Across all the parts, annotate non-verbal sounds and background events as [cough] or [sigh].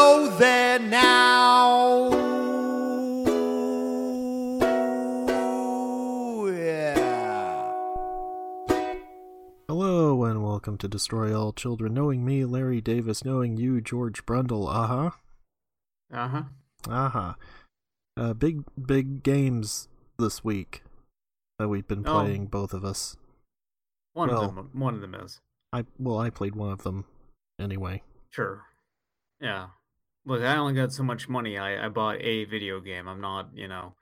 go there now. Yeah. Hello and welcome to Destroy All Children, knowing me, Larry Davis, knowing you, George Brundle. Uh huh. Uh huh. Uh huh. Uh, big big games this week that we've been Oh. playing, both of us. One Well- of them. One of them is I well, I played one of them anyway. sure. Yeah. Look, I only got so much money. I I bought a video game. I'm not, you know,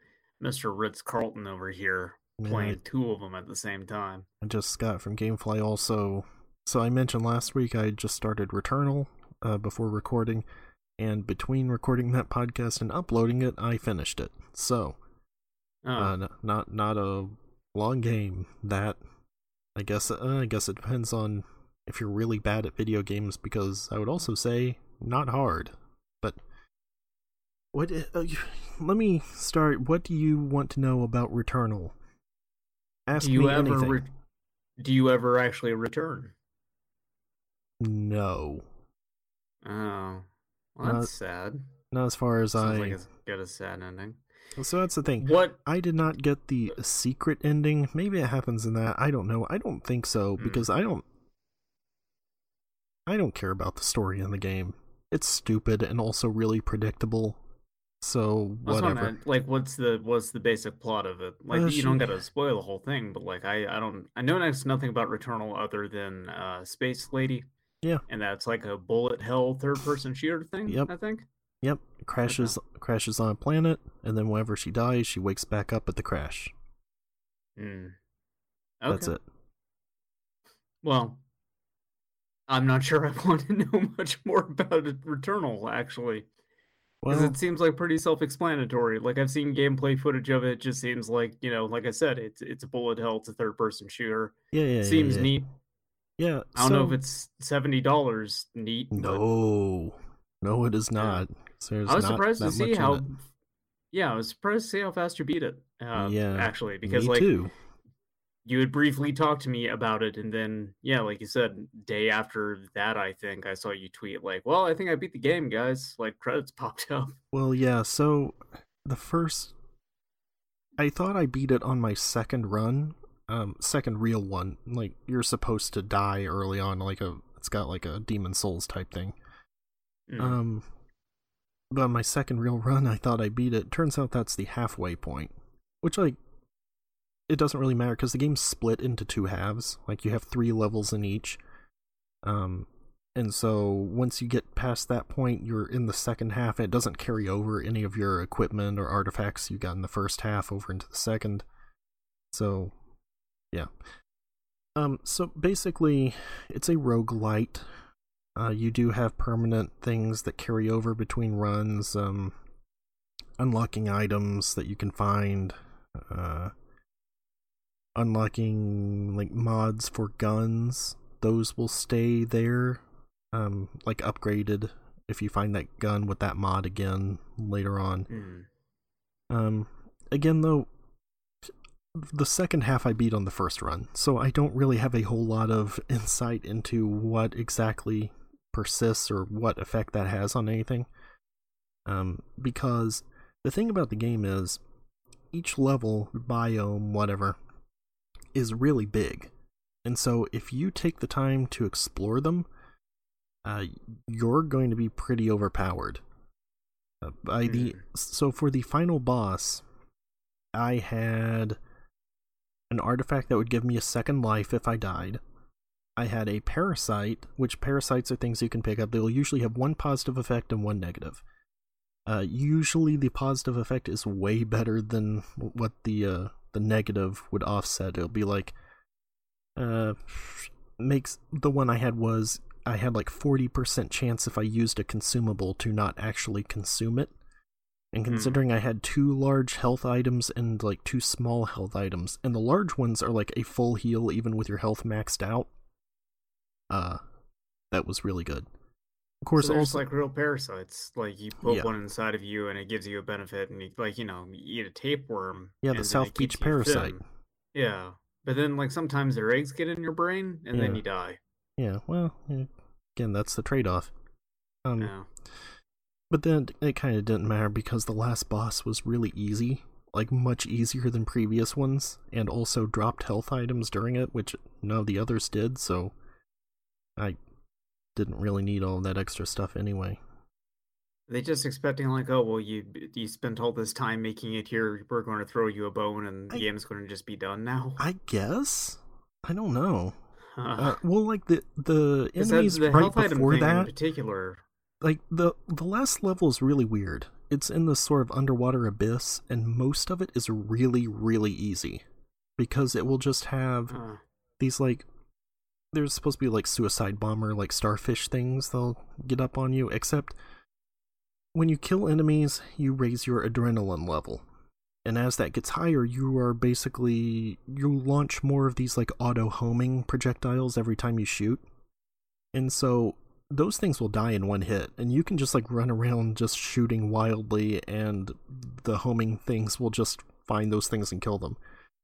Mr. Ritz Carlton over here playing I- two of them at the same time. I just got from GameFly also. So I mentioned last week I just started Returnal uh, before recording, and between recording that podcast and uploading it, I finished it. So Oh, uh, n- not not a long game. That I guess uh, I guess it depends on if you're really bad at video games. Because I would also say not hard. But what? Uh, let me start. What do you want to know about Returnal? Ask do you me ever anything. re- do you ever actually return? no, Oh, well, Uh, that's sad. not as far as Sounds I. like it's got a sad ending. So that's the thing. What? I did not get the secret ending. Maybe it happens in that. I don't know. I don't think so Hmm. because I don't I don't care about the story in the game. It's stupid and also really predictable. So That's what I whatever. Like, what's the what's the basic plot of it? Like, Uh, you don't gotta spoil the whole thing, but like, I I don't I know next nothing about Returnal other than uh Space Lady. Yeah. and that's like a bullet hell third person shooter thing. Yep. I think. Yep, crashes crashes on a planet and then whenever she dies, she wakes back up at the crash. Mm. That's it. Well, I'm not sure I [laughs] want to know much more about it, Returnal actually, because Well, it seems like pretty self-explanatory. Like I've seen gameplay footage of it. it. Just seems like you know, like I said, it's it's a bullet hell. It's a third-person shooter. yeah, yeah, yeah, seems yeah. neat. Yeah, I don't know if it's seventy dollars neat. but No. No, it is not. There's I was not surprised to see how. Yeah, I was surprised to see how fast you beat it. Uh, Yeah, actually, because Me like too. You had briefly talked to me about it, and then yeah, like you said, day after that, I think I saw you tweet like, "Well, I think I beat the game, guys." Like credits [laughs] popped up. Well, yeah, so the first I thought I beat it on my second run, um second real one. Like you're supposed to die early on like a it's got like a Demon's Souls type thing. Mm. Um but on my second real run, I thought I beat it. Turns out that's the halfway point, which like it doesn't really matter cuz the game's split into two halves. Like you have 3 levels in each. Um and so once you get past that point, you're in the second half. It doesn't carry over any of your equipment or artifacts you got in the first half over into the second. So, yeah. Um, so basically, it's a roguelite. Uh, you do have permanent things that carry over between runs, um, unlocking items that you can find, uh, unlocking like mods for guns. Those will stay there um like upgraded if you find that gun with that mod again later on Mm. um again though the second half i beat on the first run so i don't really have a whole lot of insight into what exactly persists or what effect that has on anything um because the thing about the game is each level biome whatever is really big and so if you take the time to explore them uh, you're going to be pretty overpowered. Uh, by the Mhm. so for the final boss, I had an artifact that would give me a second life if I died. I had a parasite, which parasites are things you can pick up. They'll usually have one positive effect and one negative. Uh, usually, the positive effect is way [laughs] better than what the uh, the negative would offset. It'll be like, uh, makes the one I had was I had like 40% chance if I used a consumable to not actually consume it. And Hmm. considering I had two large health items and like two small health items, and the large ones are like a full heal even with your health maxed out, uh, that was really good. Of course, so also like real parasites. Like you put Yeah. one inside of you, and it gives you a benefit. And you, like you know, you eat a tapeworm. yeah, the South Beach parasite. Yeah, but then like sometimes their eggs get in your brain, and then you die. Yeah, well, yeah, again, that's the trade-off. Um, Yeah. But then it kind of didn't matter because the last boss was really easy, like much easier than previous ones, and also dropped health items during it, which none of the others did, so I didn't really need all that extra stuff anyway. They just expecting like, oh well, you you spent all this time making it here. We're going to throw you a bone, and the I- game's going to just be done now. [laughs] I guess? I don't know. Uh, Uh, well, like the the that- enemies the right before thing in particular. like the the last level is really weird. It's in this sort of underwater abyss, and most of it is really really easy because it will just have Uh, these like there's supposed to be like suicide bomber like starfish things they'll get up on you except when you kill enemies you raise your adrenaline level. And as that gets higher you are basically you launch more of these like auto homing projectiles every time you shoot. And so those things will die in one hit and you can just like run around just shooting wildly and the homing things will just find those things and kill them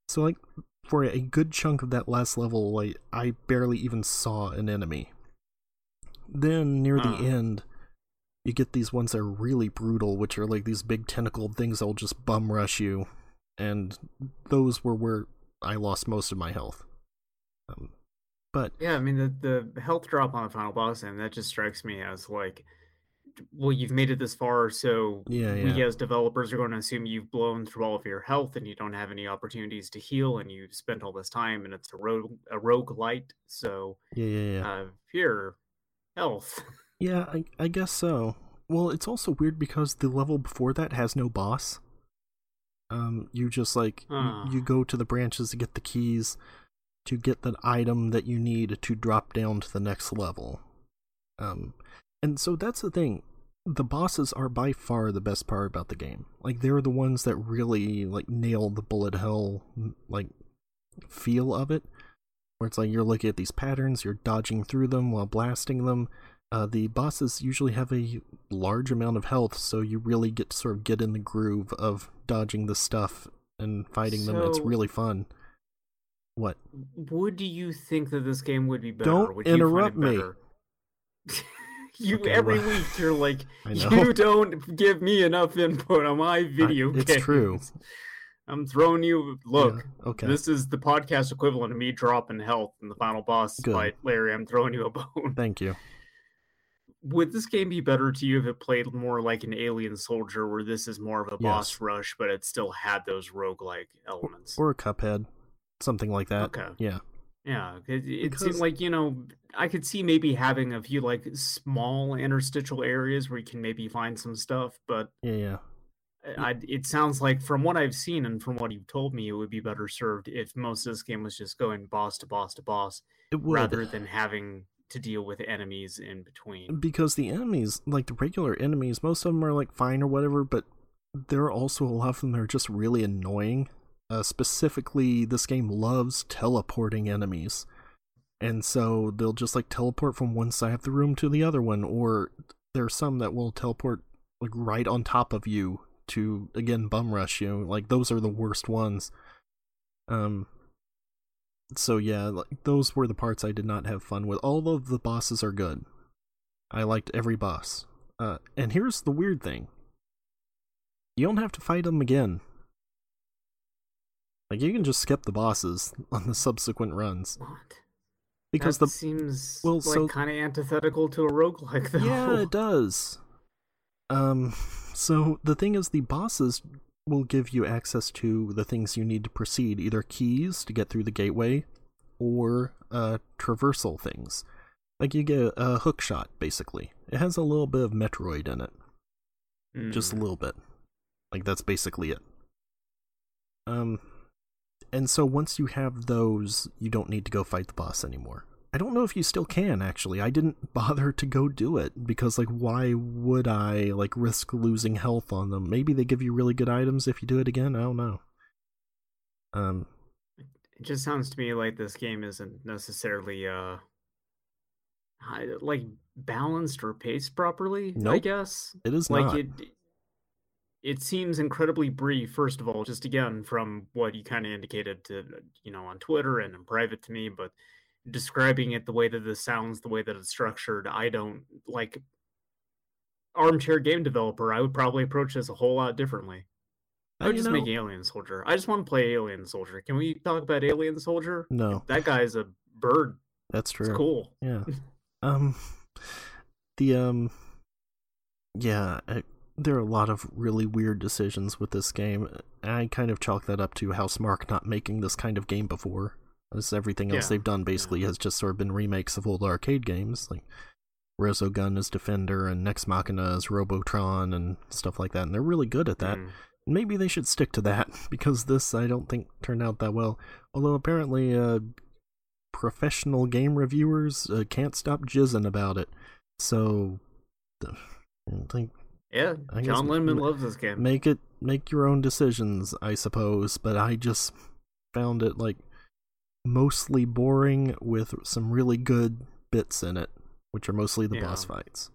so like for a good chunk of that last level, like I barely even saw an enemy. Then near the end, you get these ones that are really brutal, which are like these big tentacled things that'll just bum rush you, and those were where I lost most of my health. Um, but yeah, I mean the the health drop on the final boss, and that just strikes me as like, well, you've made it this far, so Yeah, we as developers are going to assume you've blown through all of your health, and you don't have any opportunities to heal, and you've spent all this time, and it's a rogue a rogue light, so yeah, yeah, yeah. uh, here, health. [laughs] Yeah, I, I guess so. Well, it's also weird because the level before that has no boss. Um, you just like y- Ah. you go to the branches to get the keys to get the item that you need to drop down to the next level. Um, and so that's the thing. The bosses are by far the best part about the game. Like they're the ones that really like nail the bullet hell like feel of it. Where it's like you're looking at these patterns, you're dodging through them while blasting them. Uh, the bosses usually have a large amount of health, so you really get to sort of get in the groove of dodging the stuff and fighting them. It's really fun. What? Would you think that this game would be better? Don't would you find interrupt me. [laughs] you Okay, every well, week you're like, [laughs] you [laughs] don't give me enough input on my video it's games. true. I'm throwing you. Look, Yeah, okay. this is the podcast equivalent of me dropping health in the final boss Good. fight. Larry, I'm throwing you a bone. [laughs] Thank you. Would this game be better to you if it played more like an Alien Soldier, where this is more of a boss rush, but it still had those roguelike elements? Or a Cuphead, something like that. Okay. Yeah. Yeah, it, it Because- seemed like you know I could see maybe having a few like small interstitial areas where you can maybe find some stuff, but Yeah, yeah. I, it sounds like from what I've seen and from what you've told me, it would be better served if most of this game was just going boss to boss to boss rather than having to deal with enemies in between. because the enemies, like the regular enemies, most of them are like fine or whatever, but there are also a lot of them that are just really annoying. Uh, specifically, this game loves teleporting enemies. And so they'll just like teleport from one side of the room to the other one, or there are some that will teleport like right on top of you to again bum rush you. Like those are the worst ones. Um so yeah, like, those were the parts I did not have fun with. All of the bosses are good. I liked every boss. Uh, and here's the weird thing: you don't have to fight them again. Like you can just skip the bosses [laughs] on the subsequent runs What? because that the seems well, like so- kind of antithetical to a roguelike though. yeah it [laughs] does. Um, so the thing is, the bosses will give you access to the things you need to proceed, either keys to get through the gateway, or uh traversal things. Like you get a hook shot, basically. It has a little bit of Metroid in it. just a Mm. little bit. Like that's basically it. Um and so once you have those, you don't need to go fight the boss anymore. I don't know if you still can actually. I didn't [laughs] bother to go do it because like why would I like risk losing health on them? Maybe they give you really good items if you do it again. I don't know. Um it just sounds to me like this game isn't necessarily uh like balanced or paced properly, nope, I guess. It is like not. it it seems incredibly brief first of all just again from what you kind of indicated to you know on Twitter and in private to me, but describing it the way that this sounds, the way that it's structured, I don't like armchair game developer. I would probably approach this a whole lot differently. I would just know, make Alien Soldier. I just want to play Alien Soldier. Can we talk about Alien Soldier? No, that guy's a bird. That's true. It's cool. Yeah. [laughs] um, the um, yeah. I, there are a lot of really weird decisions with this game. I kind of chalk that up to Housemarque not making this kind of game before. As everything else yeah. they've done basically yeah. has just sort of been remakes of old arcade games, like Resogun as Defender and Nex Machina as Robotron and stuff like that, and they're really good at that. Mm. Maybe they should stick to that [laughs] because this I don't think turned out that well. Although apparently, uh, professional game reviewers uh, can't stop jizzing about it. So, I think yeah, John Linneman loves this game. Make it make your own decisions, I suppose. But I just found it like mostly boring with some really good bits in it, which are mostly the yeah. boss fights.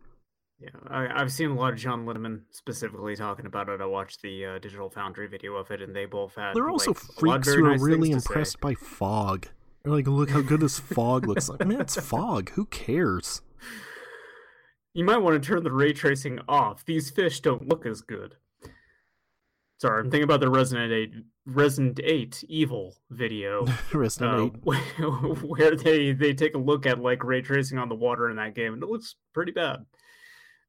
Yeah, I, have seen a lot of John Linneman specifically talking about it. I watched the uh, Digital Foundry video of it, and they both had. There are also like, freaks who are nice really impressed by fog. They're like, look how good this fog looks like. Man, it's fog. Who cares? You might want to turn the ray tracing off. These fish don't look as good. Sorry, I'm thinking about the Resident 8 Resident 8 Evil video. [laughs] Resident uh, 8 [laughs] where they they take a look at like ray tracing on the water in that game and it looks pretty bad.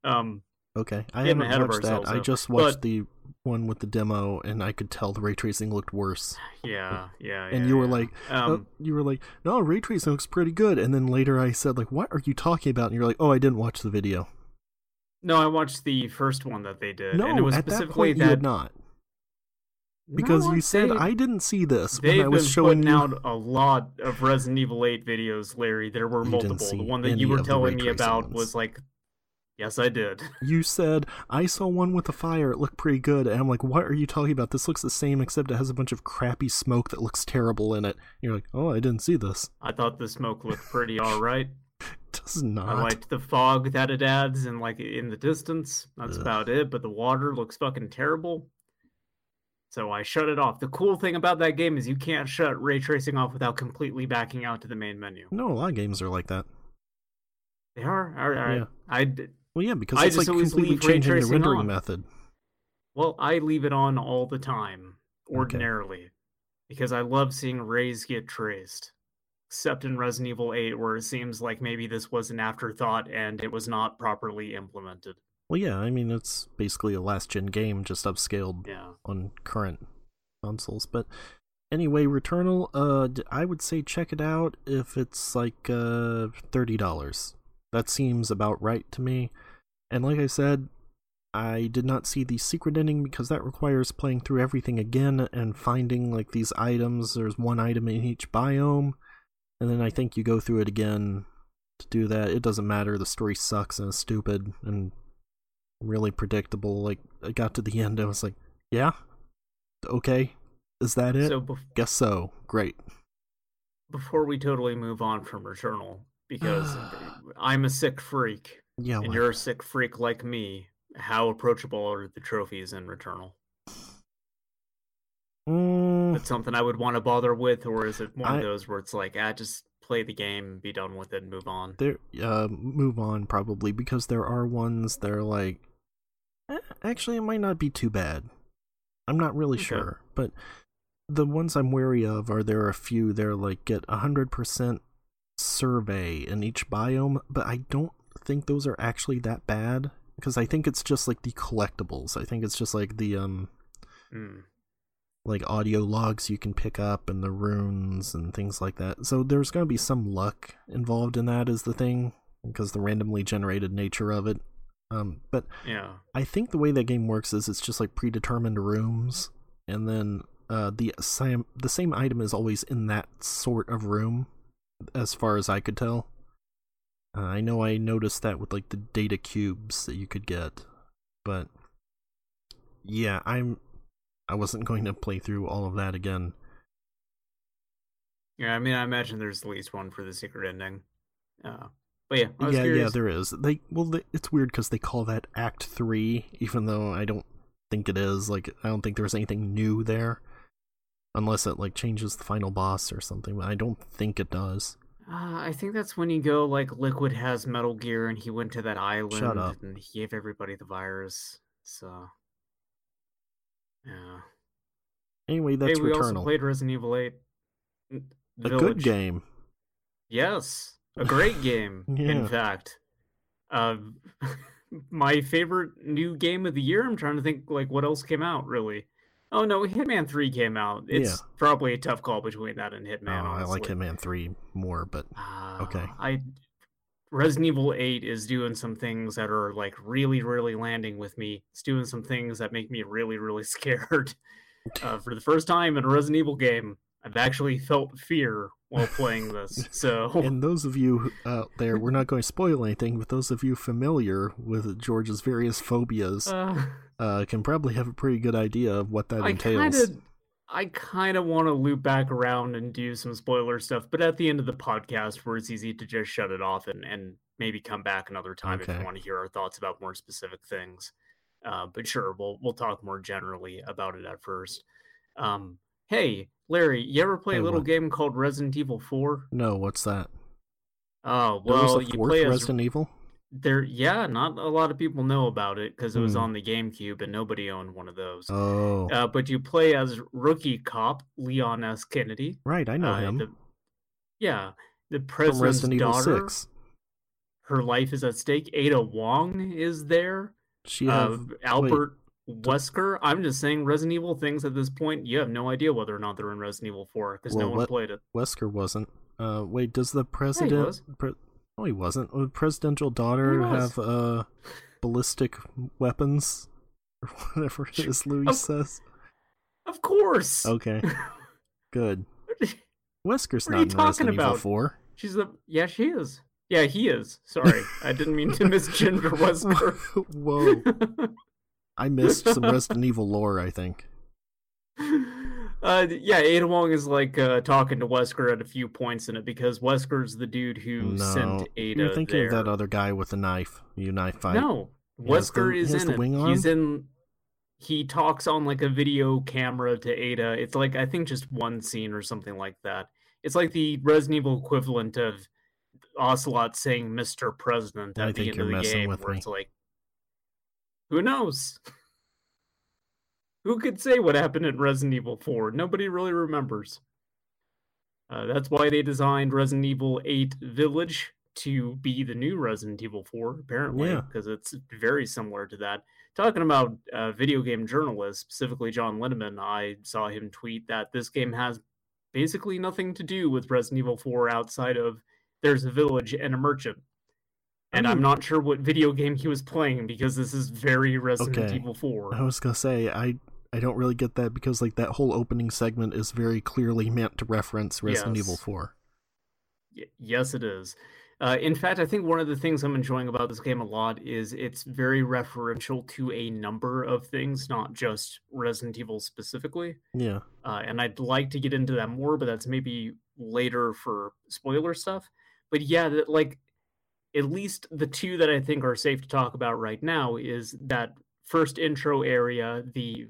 Um Okay. I haven't watched that. I just watched but, the one with the demo and I could tell the ray tracing looked worse. Yeah, yeah. And yeah, you were yeah. like um, oh, you were like, "No, ray tracing looks pretty good." And then later I said like, "What are you talking about?" And you're like, "Oh, I didn't watch the video." No, I watched the first one that they did. No, and it was at specifically that point that... you did not because no, you said I didn't see this they've when I was been showing you. out a lot of Resident Evil 8 videos, Larry. There were You multiple. The one that you were telling me about tracing was like, yes, I did. [laughs] You said I saw one with a fire. It looked pretty good, and I'm like, "What are you talking about? This looks the same, except it has a bunch of crappy smoke that looks terrible in it." You're like, "Oh, I didn't see this." I thought the smoke looked pretty all right. It [laughs] does not. I liked the fog that it adds, and like in the distance. That's Ugh. about it. But the water looks fucking terrible. So I shut it off. The cool thing about that game is you can't shut ray tracing off without completely backing out to the main menu. No, a lot of games are like that. They are. All right. Yeah. I Well, yeah, because I it's like completely changing the rendering on. method. well, I leave it on all the time ordinarily because I love seeing rays get traced. Except in Resident Evil 8, where it seems like maybe this was an afterthought and it was not properly implemented. Well, yeah, I mean it's basically a last gen game, just upscaled Yeah. on current consoles. But anyway, Returnal, uh, I would say check it out if it's like uh thirty dollars. That seems about right to me. And like I said, I did not see the secret ending because that requires playing through everything again and finding like these items. There's one item in each biome, and then I think you go through it again to do that. It doesn't matter. The story sucks and is stupid and really predictable. Like I got to the end, I was like, yeah, okay, is that it? So bef- Guess so. Great. before we totally move on from Returnal, because [sighs] I'm a sick freak Yeah, and well, you're a sick freak like me, how approachable are the trophies in Returnal? mm, It's something I would want to bother with, or is it one I- of those where it's like, ah, just play the game, be done with it, and move on? there. Uh, move on probably because there are ones that are like, eh, actually, it might not be too bad. I'm not really Okay. sure, but the ones I'm wary of are there are a few. They're like get a hundred percent survey in each biome, but I don't think those are actually that bad because I think it's just like the collectibles. I think it's just like the um Mm. like audio logs you can pick up and the runes and things like that. So there's going to be some luck involved in that is the thing because the randomly generated nature of it. Um but Yeah. I think the way that game works is it's just like predetermined rooms and then uh the same the same item is always in that sort of room. As far as I could tell. Uh, I know I noticed that with like the data cubes that you could get, but yeah, I'm I wasn't going to play through all of that again. Yeah, I mean, I imagine there's at least one for the secret ending. Uh, but yeah, I was yeah, curious. yeah, there is. They well, they, it's weird because they call that Act Three, even though I don't think it is. Like, I don't think there's anything new there, unless it like changes the final boss or something. But I don't think it does. Uh, I think that's when you go like Liquid has Metal Gear, and he went to that island and he gave everybody the virus. So, yeah. Anyway, that's hey, we also played Resident Evil Eight. N- a good game. Yes, a great game. [laughs] Yeah. In fact, uh, [laughs] my favorite new game of the year. I'm trying to think like what else came out really. Oh no, Hitman Three came out. It's Yeah. probably a tough call between that and Hitman. oh, I like. Hitman Three more, but Uh, Okay. I Resident Evil 8 is doing some things that are like really, really landing with me. It's doing some things that make me really, really [laughs] scared. Uh, for the first time in a Resident Evil game, I've actually felt fear while playing this. [laughs] So and those of you out there, we're not going to spoil anything, but those of you familiar with George's various phobias uh, uh, can probably have a pretty good idea of what that I entails. kind of I kind of want to loop back around and do some spoiler stuff, but at the end of the podcast where it's easy to just shut it off and, and maybe come back another time if you want to hear our thoughts about more specific things. Uh, but sure, we'll we'll talk more generally about it at first. Um, hey, Larry, you ever play Hey, a little what? game called Resident Evil 4? No, what's that? Oh, There well, a you play as Resident Evil. there yeah, not a lot of people know about it because it was Hmm. on the GameCube and nobody owned one of those. Oh, Uh, but you play as rookie cop Leon S. Kennedy. right, I know uh, him the- yeah, the president's daughter. Six. Her life is at stake. Ada Wong is there. She Uh, have Albert Wesker. I'm just saying Resident Evil things at this point. You have no idea whether or not they're in Resident Evil 4 because no Well, one what- played it. Wesker wasn't. Uh, wait, does the president? was. Pre- no, he wasn't. Would presidential daughter have uh ballistic weapons or [laughs] whatever it is Luis Of- says? Of course. Okay, [laughs] good. Wesker's What not in talking Resident Evil about? Four. She's the yeah, she is. Yeah, he is. Sorry, I didn't mean to [laughs] misgender Wesker. Whoa, I missed some [laughs] Resident Evil lore. I think. Uh, yeah, Ada Wong is like uh, talking to Wesker at a few points in it because Wesker's the dude who No, sent Ada you're thinking there. of that other guy with the knife. You knife fight. No, the- Wesker he is in the it. wing He's in. He talks on like a video camera to Ada. It's like I think just one scene or something like that. It's like the Resident Evil equivalent of Ocelot saying "Mr. President" I at the think end of the game, where me. it's like, who knows? Who could say what happened in Resident Evil 4? Nobody really remembers. Uh, that's why they designed Resident Evil 8 Village to be the new Resident Evil 4, apparently, Yeah. because it's very similar to that. Talking about uh, video game journalists, specifically John Linneman, I saw him tweet that this game has basically nothing to do with Resident Evil 4 outside of there's a village and a merchant. And I'm not sure what video game he was playing because this is very Resident Okay. Evil 4. I was gonna say I I don't really get that because like that whole opening segment is very clearly meant to reference Resident Evil Four. Y- yes, it is. Uh, in fact, I think one of the things I'm enjoying about this game a lot is it's very referential to a number of things, not just Resident Evil specifically. Yeah. Uh, and I'd like to get into that more, but that's maybe later for spoiler stuff. But yeah, that, like at least the two that I think are safe to talk about right now is that first intro area, the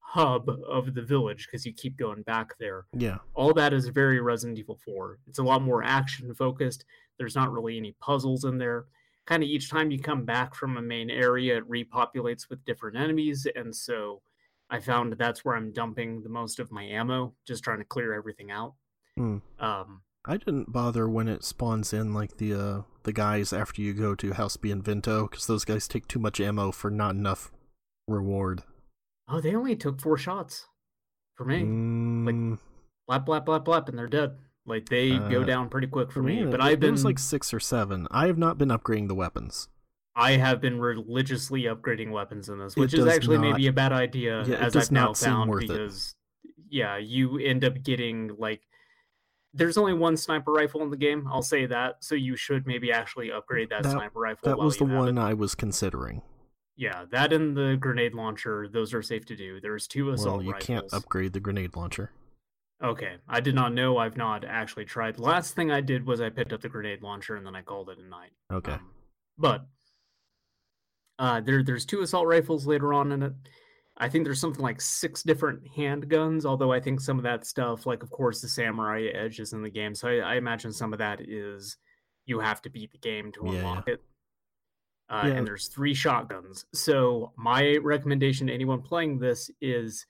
hub of the village, because you keep going back there Yeah. all that is very Resident Evil 4. It's a lot more action focused. There's not really any puzzles in there. Kind of each time you come back from a main area, it repopulates with different enemies. And so I found that's where I'm dumping the most of my ammo, just trying to clear everything out. Hmm. Um, I didn't bother when it spawns in like the uh the guys after you go to House Beneviento because those guys take too much ammo for not enough reward. oh, they only took four shots for me. Mm, Blap, blap, blap, blap, and they're dead. Like they go Uh, down pretty quick for me. me, But it- I've been was like six or seven. I have not been upgrading the weapons. I have been religiously upgrading weapons in this, which is actually not- maybe a bad idea, Yeah, it as does I've now found, worth it. because yeah, you end up getting like there's only one sniper rifle in the game. I'll say that. So you should maybe actually upgrade that, That- sniper rifle. That was the one it. I was considering. Yeah, that and the grenade launcher. Those are safe to do. There's two assault Well, you rifles. can't upgrade the grenade launcher. Okay, I did not know. I've not actually tried. The last thing I did was I picked up the grenade launcher and then I called it a night. Okay. Um, but uh, there, there's two assault rifles later on in it. I think there's something like six different handguns. Although I think some of that stuff, like of course the samurai edge is in the game, so I, I imagine some of that is you have to beat the game to Yeah, yeah. unlock it. Uh, Yeah. And there's three shotguns. So my recommendation to anyone playing this is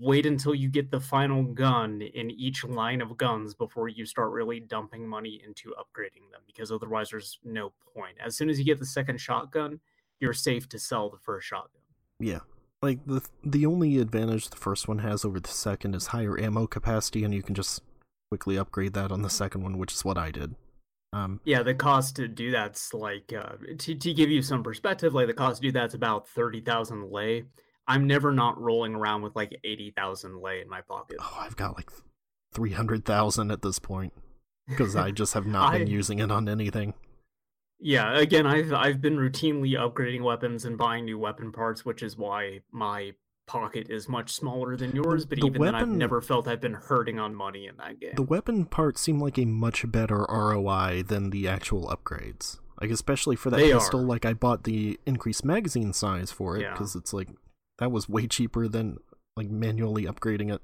wait until you get the final gun in each line of guns before you start really dumping money into upgrading them because otherwise there's no point. As soon as you get the second shotgun, you're safe to sell the first shotgun. Yeah. Like the the only advantage the first one has over the second is higher ammo capacity, and you can just quickly upgrade that on the second one, which is what I did. Um, Yeah, the cost to do that's like uh, to to give you some perspective, like the cost to do that's about thirty thousand lei. I'm never not rolling around with like eighty thousand lei in my pocket. oh, I've got like three hundred thousand at this point because I [laughs] just have not been using it on anything. Yeah, again, I've I've been routinely upgrading weapons and buying new weapon parts, which is why my pocket is much smaller than yours. But the even then, I've weapon- never felt I've been hurting on money in that game. The weapon parts seem like a much better ROI than the actual upgrades. Like especially for that They pistol, are. like I bought the increased magazine size for it Yeah. because it's like that was way cheaper than like manually upgrading it.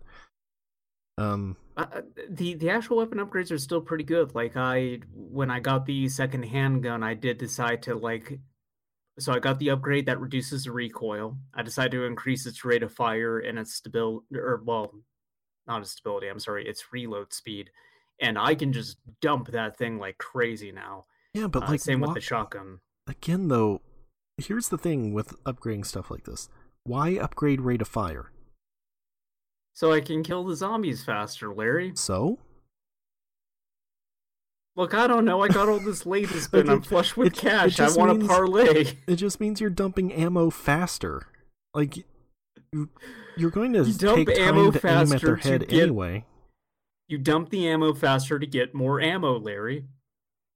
Um, Uh, the the actual weapon upgrades are still pretty good. Like I when I got the second handgun, I did decide to like so I got the upgrade that reduces the recoil. I decided to increase its rate of fire and its stability or well, not its stability, I'm sorry, its reload speed. And I can just dump that thing like crazy now. yeah, but Uh, like same with the shotgun. again though, here's the thing with upgrading stuff like this: why upgrade rate of fire? So I can kill the zombies faster, Larry. So Look, I don't know. I got all this [laughs] lei to spend. I'm flush with it- it cash. I want means- to parlay. [laughs] it just means you're dumping ammo faster. Like you, you're going to You dump take time ammo to aim at faster their to head get- anyway. You dump the ammo faster to get more ammo, Larry.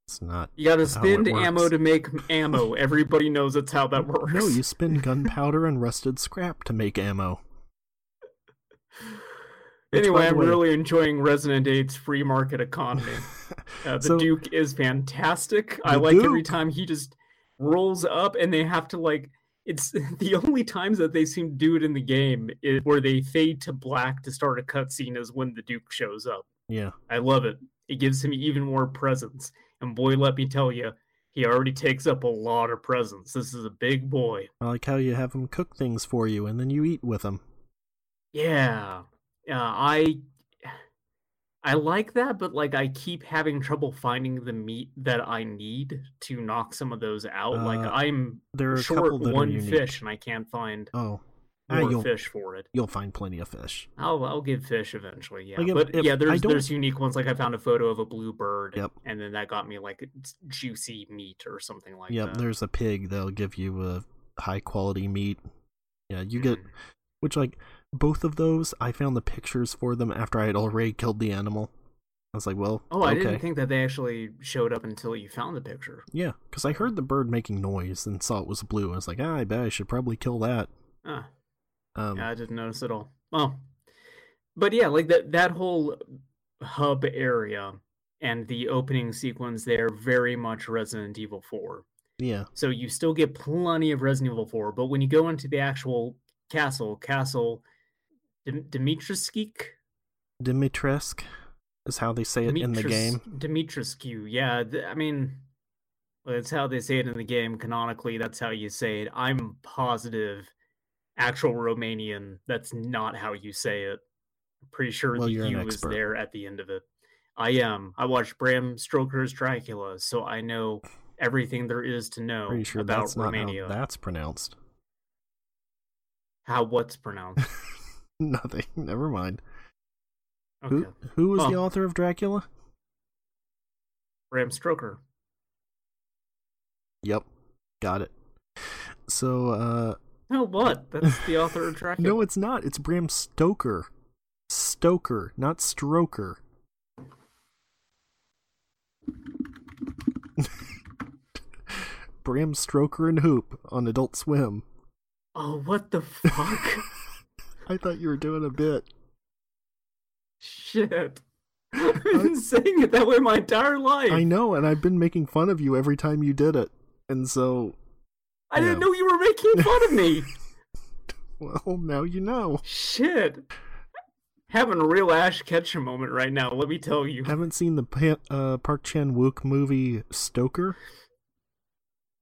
It's not. You gotta That's how spend ammo to make ammo. Everybody knows that's how that works. No, you spend [laughs] gunpowder and rusted scrap to make ammo. Anyway, I'm way- really enjoying Resident 8's free market economy. [laughs] Uh, the So- Duke is fantastic. I like every time he just rolls up and they have to like. It's [laughs] the only times that they seem to do it in the game is where they fade to black to start a cutscene is when the Duke shows up. Yeah. I love it. It gives him even more presence. And boy, let me tell you, he already takes up a lot of presence. This is a big boy. I like how you have them cook things for you and then you eat with them. Yeah. Uh, I I like that, but like I keep having trouble finding the meat that I need to knock some of those out. like Uh, I'm There are short couple that are one fish and I can't find Oh, ah, more you'll fish for it. you'll find plenty of fish. I'll I'll give fish eventually, yeah. Like, if- but if- yeah, there's there's unique ones. Like I found a photo of a blue bird, Yep. and then that got me like juicy meat or something like yep. that. There's a pig that'll give you a high quality meat. Yeah, you get Mm. which like both of those. I found the pictures for them after I had already killed the animal. I was like, well, Oh, I didn't think that they actually showed up until you found the picture. Yeah, because I heard the bird making noise and saw it was blue. I was like, ah, I bet I should probably kill that. Ah, Um, yeah, I didn't notice at all. Oh, but yeah, like that that whole hub area and the opening sequence there very much Resident Evil 4. yeah, So you still get plenty of Resident Evil 4, but when you go into the actual castle, Castle Dimitrescu, Dimitrescu is how they say it in the game. Dimitrescu, yeah. th- I mean, well, that's how they say it in the game. Canonically, that's how you say it. I'm positive, actual Romanian, that's not how you say it. I'm pretty sure Well, the U is there at the end of it. I am. I watched Bram Stoker's Dracula, so I know everything there is to know Pretty sure about that's not Romania. how that's pronounced. How what's pronounced? [laughs] [laughs] Nothing. Never mind. Okay. Who who was the author of Dracula? Bram Stoker. Yep. Got it. So uh oh, No what? That's the author of [laughs] Dracula. no, it's not. It's Bram Stoker. Stoker, not Stroker. [laughs] Bram Stroker and Hoop on Adult Swim. Oh, what the fuck? I thought you were doing a bit. Shit. [laughs] I've been saying it that way my entire life. I know, and I've been making fun of you every time you did it. And so. I didn't know you were making fun of me. [laughs] [laughs] well, now you know. Shit. Having a real Ash Ketchum moment right now, let me tell you. Haven't seen the uh, Park Chan Wook movie Stoker?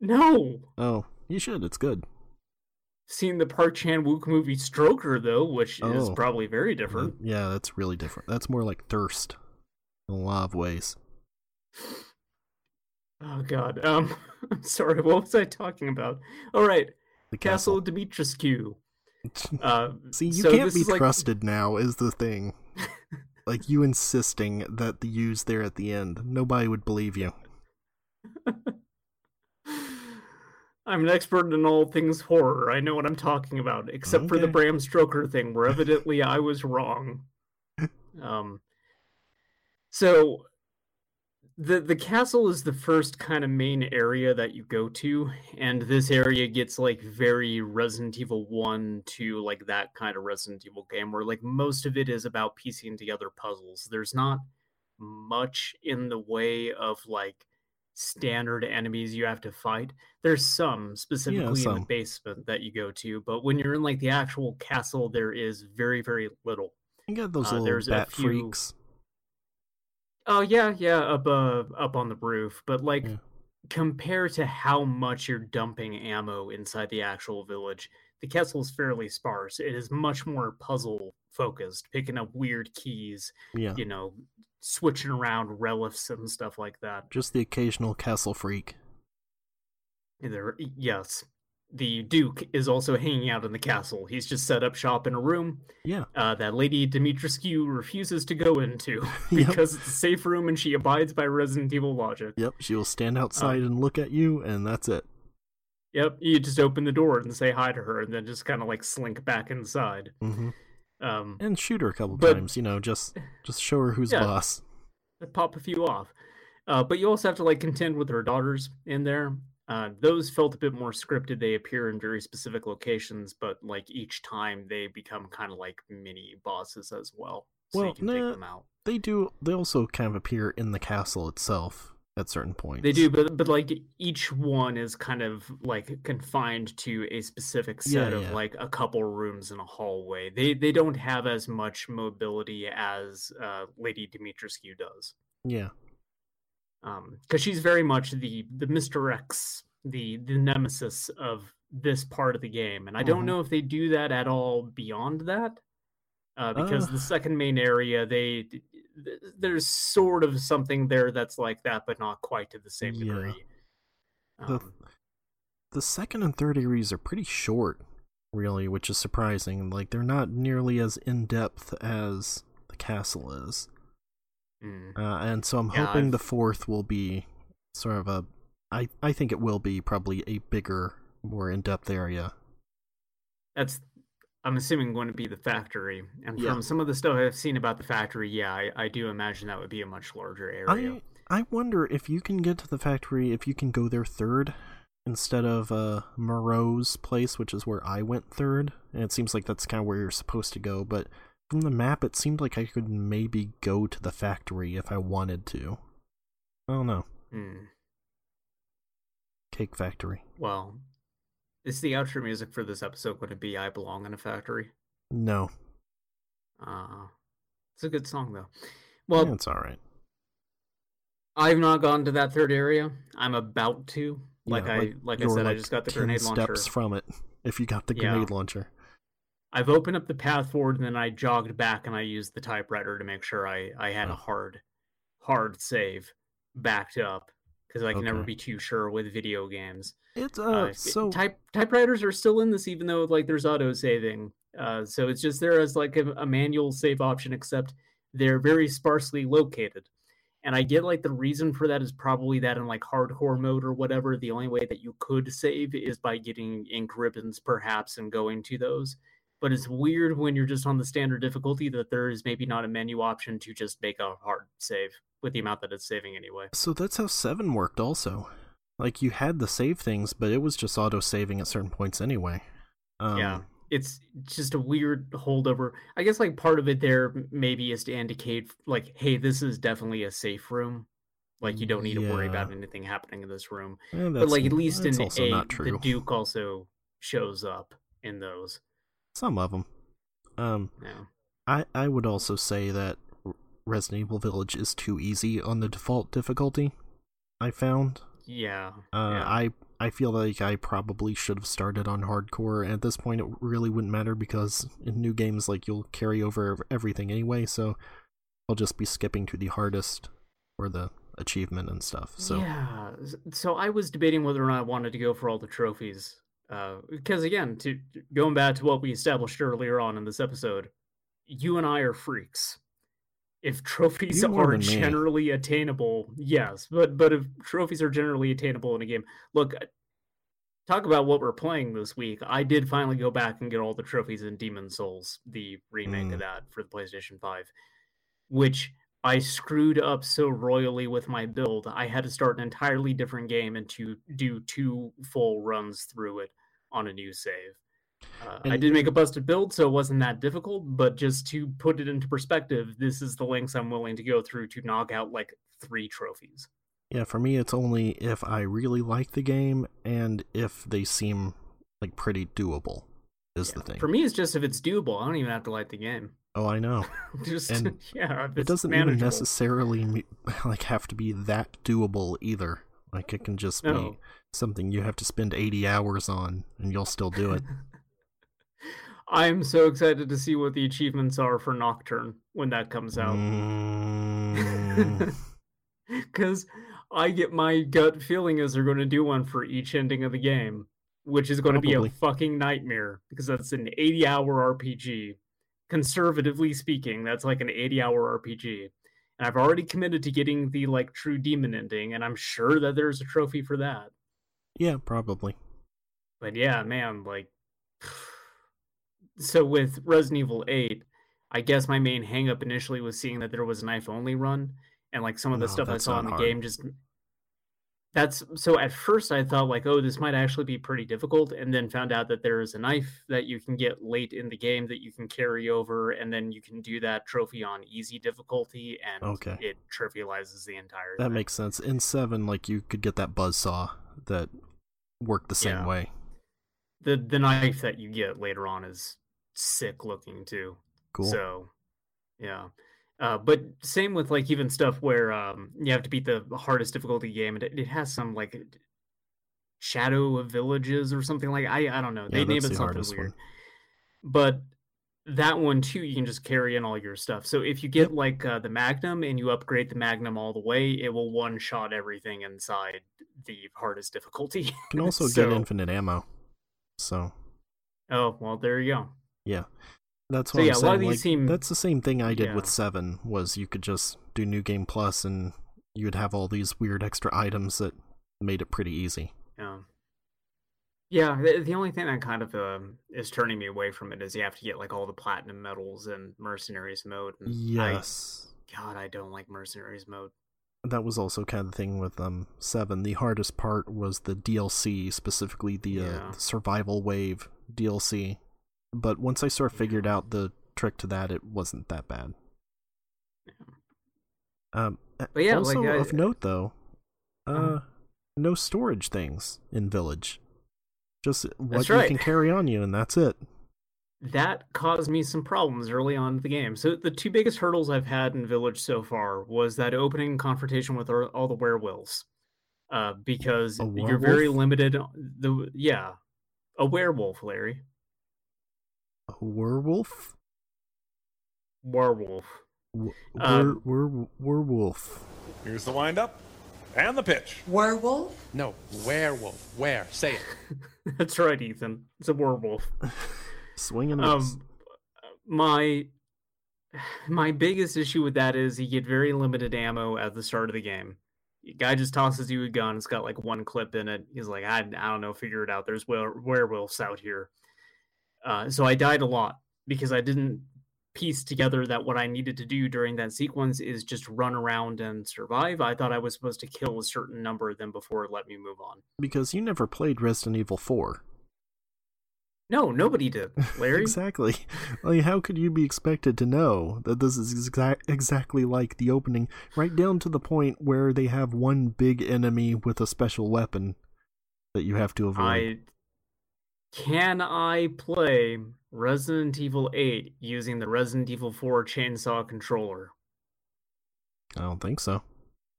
No. Oh, you should. It's good. Seen the Park Chan Wook movie Stroker though, which Oh. is probably very different. Yeah, that's really different. That's more like Thirst in a lot of ways. Oh god. Um [laughs] I'm sorry, what was I talking about? All right. The Castle castle. Dimitrescu. [laughs] Uh See, you so can't be is like- trusted now, is the thing. [laughs] like you insisting that the U's there at the end. Nobody would believe you. I'm an expert in all things horror. I know what I'm talking about, except for the Bram Stoker thing, where evidently I was wrong. [laughs] Um, so the the castle is the first kind of main area that you go to, and this area gets like very Resident Evil One to like that kind of Resident Evil game, where like most of it is about piecing together puzzles. There's not much in the way of like standard enemies you have to fight. There's some specifically in the basement that you go to, but when you're in like the actual castle, there is very very little. You got those Uh, little there's a bat few- freaks. Oh yeah, yeah, up uh up on the roof, but like Yeah. compare to how much you're dumping ammo inside the actual village, the castle is fairly sparse. It is much more puzzle focused, picking up weird keys, Yeah. you know, switching around relics and stuff like that. Just the occasional castle freak. There, yes, the Duke is also hanging out in the castle. He's just set up shop in a room Yeah. uh, that Lady Dimitrescu refuses to go into [laughs] Yep. [laughs] because it's a safe room and she abides by Resident Evil logic. Yep. She will stand outside and look at you, and that's it. Yep, you just open the door and say hi to her, and then just kind of like slink back inside. hmm Um, And shoot her a couple But- times. You know, just just show her who's [laughs] Yeah. boss. pop a few off. Uh, but you also have to like contend with her daughters in there. Uh, those felt a bit more scripted. They appear in very specific locations, but like each time they become kind of like mini bosses as well. So Well, you can nah, take them out. They do. They also kind of appear in the castle itself at certain points. They do, but but like each one is kind of like confined to a specific set Yeah, of yeah. like a couple rooms in a hallway. They they don't have as much mobility as uh, Lady Dimitrescu does. Yeah. Um, because she's very much the the Mr. X, the the nemesis of this part of the game, and I don't Mhm. know if they do that at all beyond that. Uh, because Uh. the second main area, they th- there's sort of something there that's like that, but not quite to the same Yeah. degree. The Um, the second and third areas are pretty short, really, which is surprising. Like they're not nearly as in depth as the castle is. mm. Uh, and so I'm Yeah, hoping I've- the fourth will be sort of a. I I think it will be probably a bigger, more in depth area. that's I'm assuming going to be the factory, and Yeah. from some of the stuff I've seen about the factory, yeah, I, I do imagine that would be a much larger area. I I wonder if you can get to the factory if you can go there third instead of uh Moreau's place, which is where I went third. And it seems like that's kind of where you're supposed to go, but from the map it seemed like I could maybe go to the factory if I wanted to. I don't know. Hmm. Cake factory. Well, is the outro music for this episode going to be "I Belong in a Factory"? No. Uh, it's a good song though. Well, yeah, it's all right. I've not gone to that third area. I'm about to. Like Yeah, I like I you're, said, I just got the 10 grenade launcher. steps from it if you got the Yeah. grenade launcher. I've opened up the path forward and then I jogged back and I used the typewriter to make sure I I had Oh. a hard hard save backed up because I can never be too sure with video games. It's Uh, uh so type typewriters are still in this even though like there's auto saving. Uh, so it's just there as like a, a manual save option, except they're very sparsely located. And I get like the reason for that is probably that in like hardcore mode or whatever, the only way that you could save is by getting ink ribbons perhaps and going to those. But it's weird when you're just on the standard difficulty that there is maybe not a menu option to just make a hard save with the amount that it's saving anyway. so that's how 7 worked also. Like you had the save things, but it was just auto saving at certain points anyway. Um, yeah, it's just a weird holdover. I guess like part of it there maybe is to indicate like, hey, this is definitely a safe room. Like you don't need to worry about anything happening in this room. eh, But like at least in also eight, not the. Duke also shows up in those. Some of them. Um, Yeah. I I would also say that Resident Evil Village is too easy on the default difficulty. I found. Yeah. Uh, yeah. I I feel like I probably should have started on hardcore. At this point, it really wouldn't matter because in new games, like you'll carry over everything anyway. So I'll just be skipping to the hardest or the achievement and stuff. So yeah. So I was debating whether or not I wanted to go for all the trophies. Uh, because again, to going back to what we established earlier on in this episode, you and I are freaks. If trophies You are me. generally attainable, yes, but but if trophies are generally attainable in a game, look, talk about what we're playing this week. I did finally go back and get all the trophies in Demon's Souls, the remake Mm. of that for the PlayStation Five, which I screwed up so royally with my build. I had to start an entirely different game and to do two full runs through it on a new save. Uh, I did make a busted build, so it wasn't that difficult. But just to put it into perspective, this is the lengths I'm willing to go through to knock out like three trophies. yeah, for me, it's only if I really like the game and if they seem like pretty doable. Is Yeah. the thing. For me, it's just if it's doable, I don't even have to like the game. oh, I know. [laughs] just And [laughs] yeah, it doesn't even necessarily [laughs] like have to be that doable either. Like it can just No. be something you have to spend 80 hours on and you'll still do it. I'm so excited to see what the achievements are for Nocturne when that comes out. Mm, [laughs] Because I get my gut feeling is they're going to do one for each ending of the game, which is going to be a fucking nightmare because that's an 80 hour RPG. Conservatively speaking, that's like an 80 hour RPG. And I've already committed to getting the like true demon ending, and I'm sure that there's a trophy for that. yeah, probably. But yeah, man, like [sighs] so with Resident Evil 8, I guess my main hangup initially was seeing that there was a knife only run and like some of the No, stuff I saw in the hard. game just that's so at first I thought like, oh, this might actually be pretty difficult, and then found out that there is a knife that you can get late in the game that you can carry over, and then you can do that trophy on easy difficulty, and Okay. it trivializes the entire That thing. makes sense. In 7 like you could get that buzzsaw that worked the same Yeah. way. the the knife that you get later on is sick looking too. Cool. So, yeah. Uh, but same with like even stuff where um, you have to beat the hardest difficulty game, and it, it has some like shadow of villages or something like I I don't know. Yeah, They name it the something weird. one. But that one too, you can just carry in all your stuff. So if you get like uh, the Magnum and you upgrade the Magnum all the way, it will one shot everything inside the hardest difficulty. You can also [laughs] So- get infinite ammo. So, Oh well, there you go. Yeah. That's So what yeah, I'm a saying. lot of these like, seem- That's the same thing I did with 7 was you could just do new game plus and you'd have all these weird extra items that made it pretty easy. Yeah. Yeah, the, the only thing that kind of um, is turning me away from it is you have to get like all the platinum medals and mercenaries mode. And Yes. I, God, I don't like mercenaries mode. that was also kind of the thing with um 7 the hardest part was the dlc specifically the, uh, the survival wave dlc but once i sort of figured out the trick to that it wasn't that bad. Um But yeah, also like, I- of note though uh Uh-huh. no storage things in village. Just what That's you can carry on you and that's it. That caused me some problems early on in the game. So the two biggest hurdles I've had in Village so far was that opening confrontation with all the werewolves, uh, because you're very limited. The yeah, a werewolf, Larry, a werewolf werewolf. W- Um, wer- wer- werewolf Here's the windup and the pitch. Werewolf? No, werewolf. Where? Say it. [laughs] That's right, Ethan. It's a werewolf. [laughs] Swinging. and miss. Um, my my biggest issue with that is you get very limited ammo at the start of the game. Guy just tosses you a gun. It's got like one clip in it. He's like, I, I don't know, figure it out. There's were- werewolves out here. Uh, so I died a lot because I didn't piece together that what I needed to do during that sequence is just run around and survive. I thought I was supposed to kill a certain number of them before it let me move on. Because you never played Resident Evil 4. No, nobody did, Larry. [laughs] exactly. Like, how could you be expected to know that this is exa- exactly like the opening, right down to the point where they have one big enemy with a special weapon that you have to avoid? I can I play Resident Evil 8 using the Resident Evil 4 chainsaw controller? I don't think so.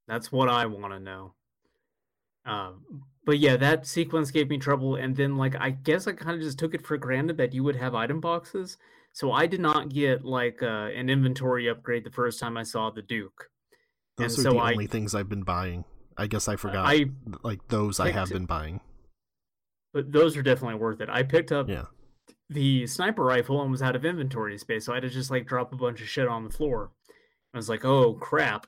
That's what I want to know. Uh, but yeah, that sequence gave me trouble, and then like I guess I kind of just took it for granted that you would have item boxes. So I did not get like uh, an inventory upgrade the first time I saw the Duke. Those and are so the I, only things I've been buying. I guess I forgot. I like those I have been buying. But those are definitely worth it. I picked up Yeah. the sniper rifle and was out of inventory space, so I had to just like drop a bunch of shit on the floor. I was like, oh crap.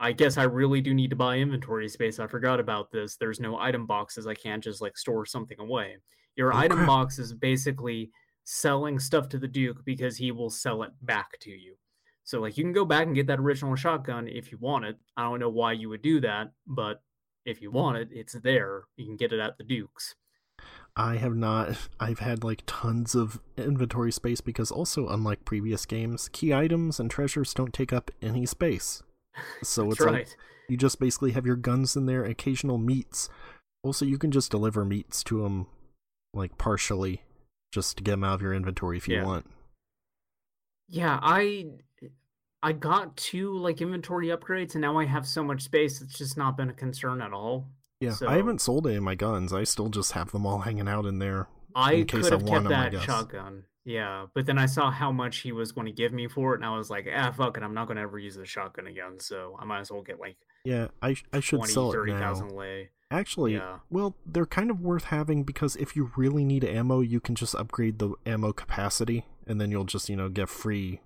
I guess I really do need to buy inventory space. I forgot about this. There's no item boxes. I can't just like store something away. Your Oh, item crap. box is basically selling stuff to the Duke because he will sell it back to you. So like you can go back and get that original shotgun if you want it. I don't know why you would do that, but if you want it, it's there. You can get it at the Duke's. I have not. [laughs] I've had like tons of inventory space because also, unlike previous games, key items and treasures don't take up any space. So it's right. like you just basically have your guns in there, occasional meats. Also, you can just deliver meats to them, like partially, just to get them out of your inventory if you Yeah. want. Yeah, I I got two like inventory upgrades and now I have so much space it's just not been a concern at all. Yeah, So- I haven't sold any of my guns. I still just have them all hanging out in there. I In case could have want kept I that shotgun. Yeah, but then I saw how much he was going to give me for it and I was like, "Ah, fuck it, I'm not going to ever use the shotgun again, so I might as well get like Yeah, I I should 20, sell it 30,000 now. lei." Actually, Yeah. well, they're kind of worth having because if you really need ammo, you can just upgrade the ammo capacity, and then you'll just you know get free,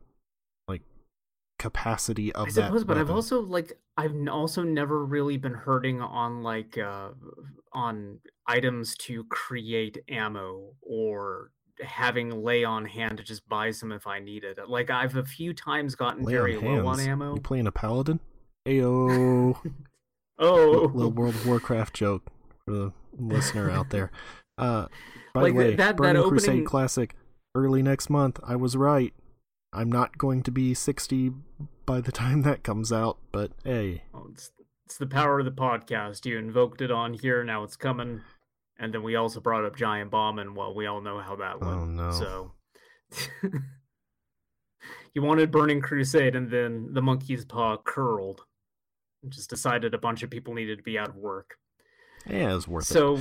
capacity of I that. suppose, but I've also like I've also never really been hurting on like uh on items to create ammo or having lei on hand to just buy some if I need it. Like I've a few times gotten Lay very on low on ammo. You playing a paladin? Ayo, [laughs] Oh, little World of Warcraft joke for the listener out there. Uh, by Like, the way, that- that Burning opening- Crusade Classic, early next month. I was right. I'm not going to be 60 by the time that comes out, but hey, Oh, it's it's the power of the podcast. You invoked it on here, now it's coming. And then we also brought up Giant Bomb, and well, we all know how that oh, went. Oh, no. So [laughs] you wanted Burning Crusade, and then the monkey's paw curled. Just decided a bunch of people needed to be out of work. yeah, it's worth it. So [laughs]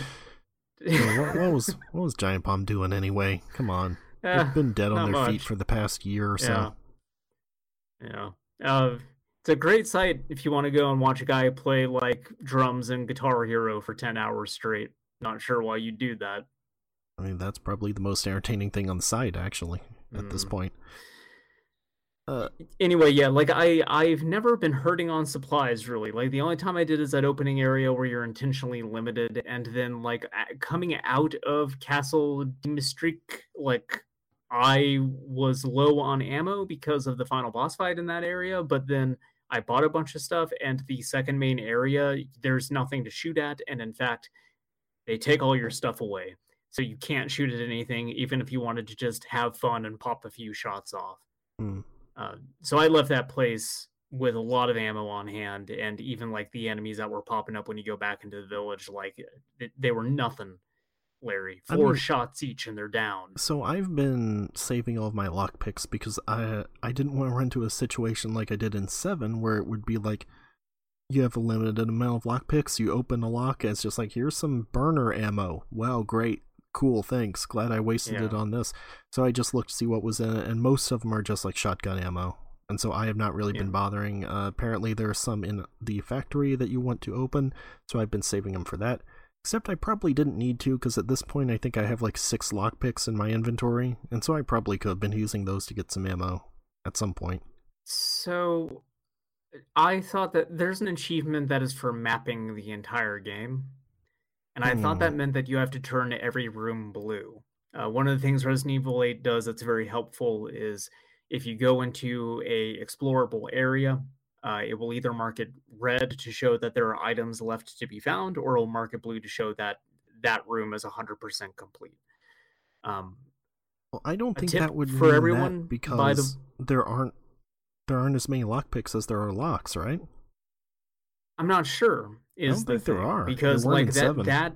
what, what [laughs] was what was Giant Bomb doing anyway? Come on, eh, they've been dead on their feet for the past year or so. Yeah. Yeah. Uh, it's a great site if you want to go and watch a guy play like drums and Guitar Hero for 10 hours straight. Not sure why you'd do that. I mean, that's probably the most entertaining thing on the site, actually, at this Mm. point. Uh, Anyway, yeah, like I I've never been hurting on supplies really. Like the only time I did is that opening area where you're intentionally limited and then like coming out of Castle Dimitrescu like I was low on ammo because of the final boss fight in that area, but then I bought a bunch of stuff and the second main area there's nothing to shoot at and in fact they take all your stuff away. So you can't shoot at anything even if you wanted to just have fun and pop a few shots off. hmm. Uh, so I left that place with a lot of ammo on hand, and even like the enemies that were popping up when you go back into the village, like they were nothing. Larry, I four mean- shots each, and they're down. So I've been saving all of my lockpicks because I I didn't want to run into a situation like I did in seven where it would be like you have a limited amount of lockpicks, you open a lock, and it's just like here's some burner ammo. Wow, great, cool, thanks. Glad I wasted it on this. So I just looked to see what was in it, and most of them are just like shotgun ammo. And so I have not really been bothering. Uh, apparently, there are some in the factory that you want to open, so I've been saving them for that. Except I probably didn't need to because at this point I think I have like six lockpicks in my inventory, and so I probably could have been using those to get some ammo at some point. So I thought that there's an achievement that is for mapping the entire game, and I thought that Hmm. meant that you have to turn every room blue. Uh, one of the things Resident Evil 8 does that's very helpful is If you go into a explorable area, uh, it will either mark it red to show that there are items left to be found, or it'll mark it blue to show that that room is 100% complete. Um, Well, I don't think that would for mean everyone, that because the- there aren't there aren't as many lockpicks as there are locks, right? I'm not sure. Is don't the think there are. Because like that seven. that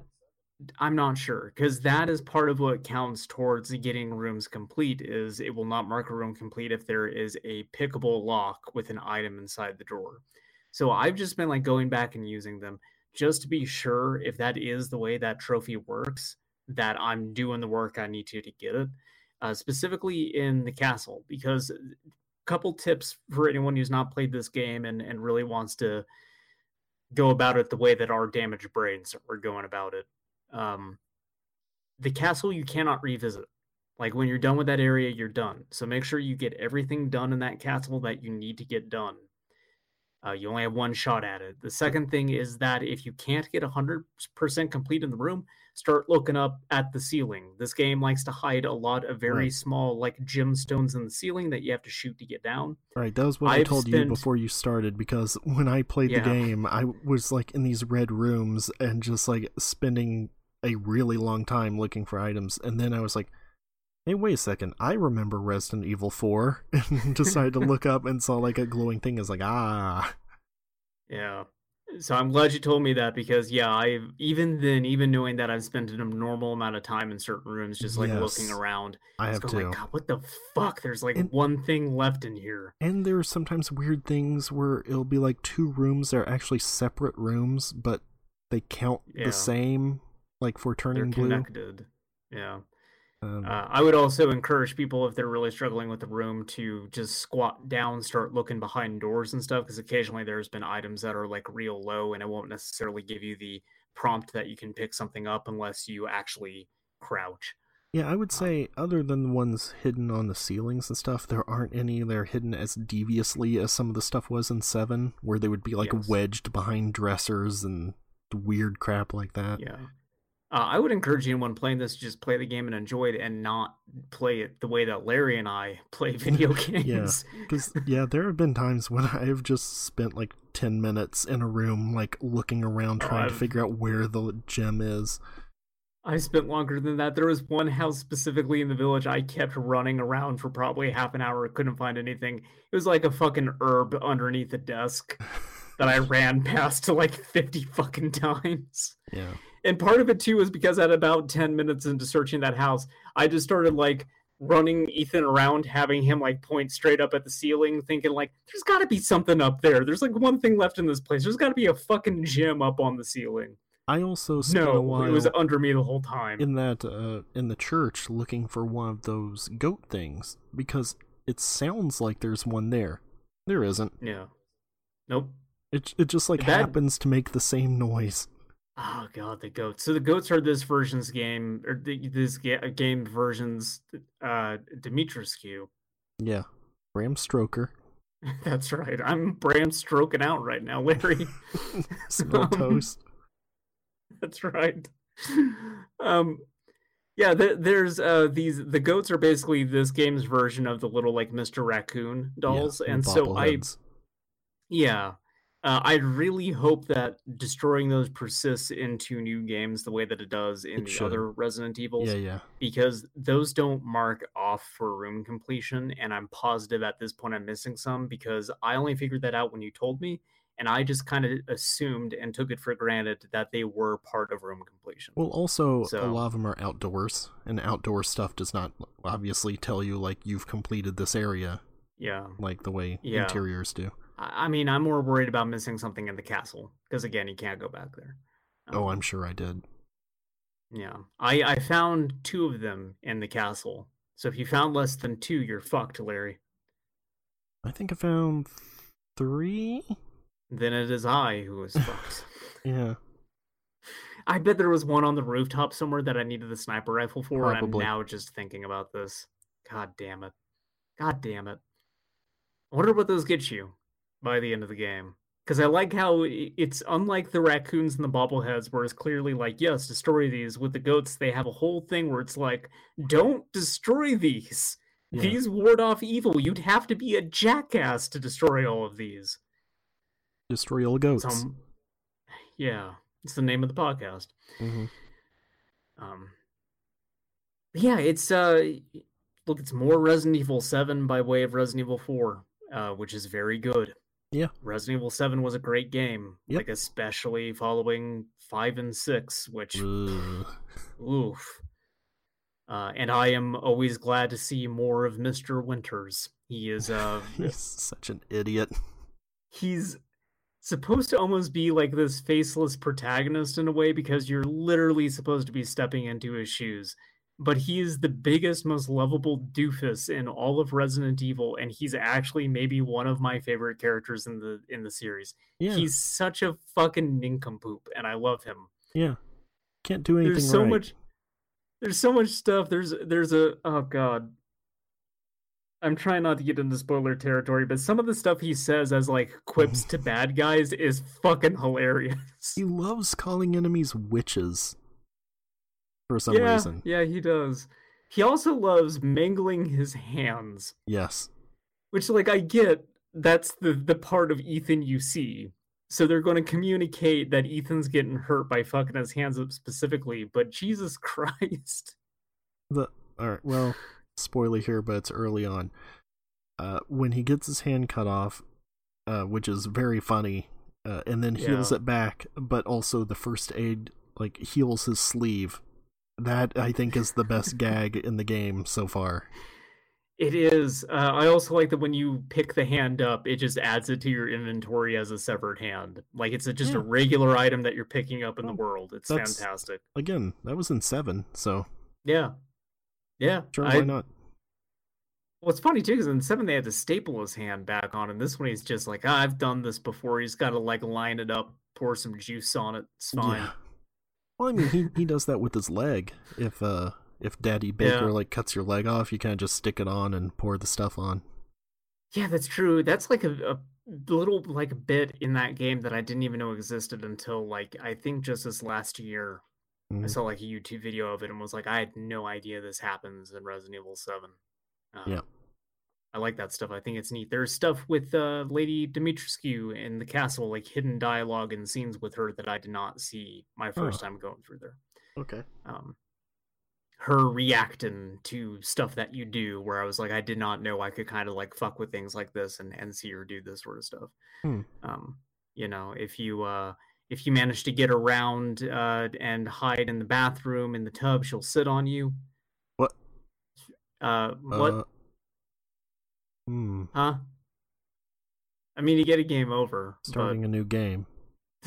I'm not sure because that is part of what counts towards getting rooms complete. Is it will not mark a room complete if there is a pickable lock with an item inside the drawer. So I've just been like going back and using them just to be sure if that is the way that trophy works. That I'm doing the work I need to to get it. Uh, specifically in the castle because a couple tips for anyone who's not played this game and, and really wants to go about it the way that our damaged brains are going about it. Um, the castle you cannot revisit. Like when you're done with that area, you're done. So make sure you get everything done in that castle that you need to get done. Uh, you only have one shot at it. The second thing is that if you can't get 100% complete in the room, start looking up at the ceiling. This game likes to hide a lot of very Right. small, like gemstones in the ceiling that you have to shoot to get down. Right, that was what i I've told you before you started because when I played Yeah. the game, I was like in these red rooms and just like spending a really long time looking for items, and then I was like, "Hey, wait a second! I remember Resident Evil 4," [laughs] and decided to look [laughs] up and saw like a glowing thing. I was like, "Ah, Yeah. So I'm glad you told me that because yeah, I even then, even knowing that I've spent an abnormal amount of time in certain rooms, just like looking around, I have to." like, God, what the fuck? There's like And- one thing left in here. And there are sometimes weird things where it'll be like two rooms that are actually separate rooms, but they count Yeah. the same, like for turning They're blue. connected. Yeah. Um, Uh, I would also encourage people if they're really struggling with the room to just squat down, start looking behind doors and stuff, because occasionally there's been items that are like real low, and it won't necessarily give you the prompt that you can pick something up unless you actually crouch. Yeah, I would say other than the ones hidden on the ceilings and stuff, there aren't any that are hidden as deviously as some of the stuff was in Seven, where they would be like Yes. wedged behind dressers and weird crap like that. Yeah. Uh, I would encourage anyone playing this to just play the game and enjoy it and not play it the way that Larry and I [laughs] play video [laughs] games. yeah, Because [laughs] yeah, there have been times when I have just spent like ten minutes in a room, like looking around Oh, trying to figure out where the gem is. I spent longer than that. There was one house specifically in the village I kept running around for probably half an hour. Couldn't find anything. It was like a fucking herb underneath the desk that I ran past to like 50 fucking times. Yeah, And part of it too was because at about 10 minutes into searching that house, I just started like running Ethan around, having him like point straight up at the ceiling, thinking like, there's gotta be something up there. There's like one thing left in this place. There's gotta be a fucking gem up on the ceiling. I also spent a No, while it was under me the whole time. in that uh, in the church looking for one of those goat things because it sounds like there's one there. There isn't. Yeah. Nope. It it just like That- happens to make the same noise. Oh god, the goats. So the goats are this version's game, or the, this ga- game version's uh Dimitrescu. Yeah, Bram Stroker, [laughs] That's right. I'm Bram stroking out right now, Larry. [laughs] [laughs] smell Um, toast. That's right. Um, yeah, th- there's uh these the goats are basically this game's version of the little like Mr. Raccoon dolls, yeah, and so I. Yeah. Uh, I really hope that destroying those persists into new games the way that it does in It the should. other Resident Evils, yeah yeah because those don't mark off for room completion. And I'm positive at this point I'm missing some because I only figured that out when you told me. And I just kind of assumed and took it for granted that they were part of room completion. Well, also a lot of them are outdoors, and outdoor stuff does not obviously tell you like you've completed this area yeah. like the way Yeah. interiors do. I mean, I'm more worried about missing something in the castle because, again, you can't go back there. Oh, Um, I'm sure I did. Yeah, I I found two of them in the castle. So if you found less than two, you're fucked, Larry. I think I found three. Then it is I who is fucked. [laughs] Yeah, I bet there was one on the rooftop somewhere that I needed the sniper rifle for, and I'm now just thinking about this. God damn it. God damn it. I wonder what those get you by the end of the game. Because I like how it's unlike the raccoons and the bobbleheads, where it's clearly like, yes, destroy these. With the goats, they have a whole thing where it's like, don't destroy these. Yeah. These ward off evil. You'd have to be a jackass to destroy all of these. Destroy all goats. Yeah, it's the name of the podcast. hmm Um, yeah, it's uh, look, it's more Resident Evil Seven by way of Resident Evil Four, uh, which is very good. Yeah. Resident Evil Seven was a great game, Yep. like especially following five and six, which Ugh. oof. Uh, and I am always glad to see more of Mister Winters. He is uh, [laughs] He's such an idiot. he's supposed to almost be like this faceless protagonist in a way because you're literally supposed to be stepping into his shoes. But he is the biggest, most lovable doofus in all of Resident Evil, and he's actually maybe one of my favorite characters in the in the series. Yeah, He's such a fucking nincompoop, and I love him. yeah. Can't do anything There's so right. much there's so much stuff. There's there's a oh god. I'm trying not to get into spoiler territory, but some of the stuff he says as like quips to [laughs] bad guys is fucking hilarious. He loves calling enemies witches. For some yeah, reason. yeah, he does. He also loves mangling his hands, Yes. which like I get that's the the part of Ethan you see. So they're going to communicate that Ethan's getting hurt by fucking his hands up specifically, but Jesus [laughs] Christ. The all right. Well, spoiler here, but it's early on. Uh, when he gets his hand cut off, uh, which is very funny, uh, and then heals Yeah. it back, but also the first aid like heals his sleeve. That I think is the best gag in the game so far. It is. Uh, I also like that when you pick the hand up, it just adds it to your inventory as a severed hand. Like it's a, just Yeah. a regular item that you're picking up in the Oh, world. It's fantastic. Again, that was in seven, so Yeah, yeah. sure, I, why not? Well, it's funny too because in seven they had to staple his hand back on, and this one he's just like, ah, I've done this before. He's got to like line it up, pour some juice on it. It's fine. Yeah. Well, I mean, he he does that with his leg. If uh if Daddy Baker Yeah. like cuts your leg off, you kind of just stick it on and pour the stuff on. Yeah, that's true. That's like a, a little like bit in that game that I didn't even know existed until like I think just this last year. I Mhm. saw like a YouTube video of it and was like, I had no idea this happens in Resident Evil Seven. Um, Yeah. I like that stuff. I think it's neat. There's stuff with uh, Lady Dimitrescu in the castle, like hidden dialogue and scenes with her that I did not see my first Oh. time going through there. Okay. Um, her reacting to stuff that you do, where I was like, I did not know I could kind of like fuck with things like this and and see her do this sort of stuff. Hmm. Um, you know, if you uh if you manage to get around uh and hide in the bathroom in the tub, she'll sit on you. What? Uh, what? Hmm. Huh? I mean, you get a game over. but- Starting a new game. [laughs]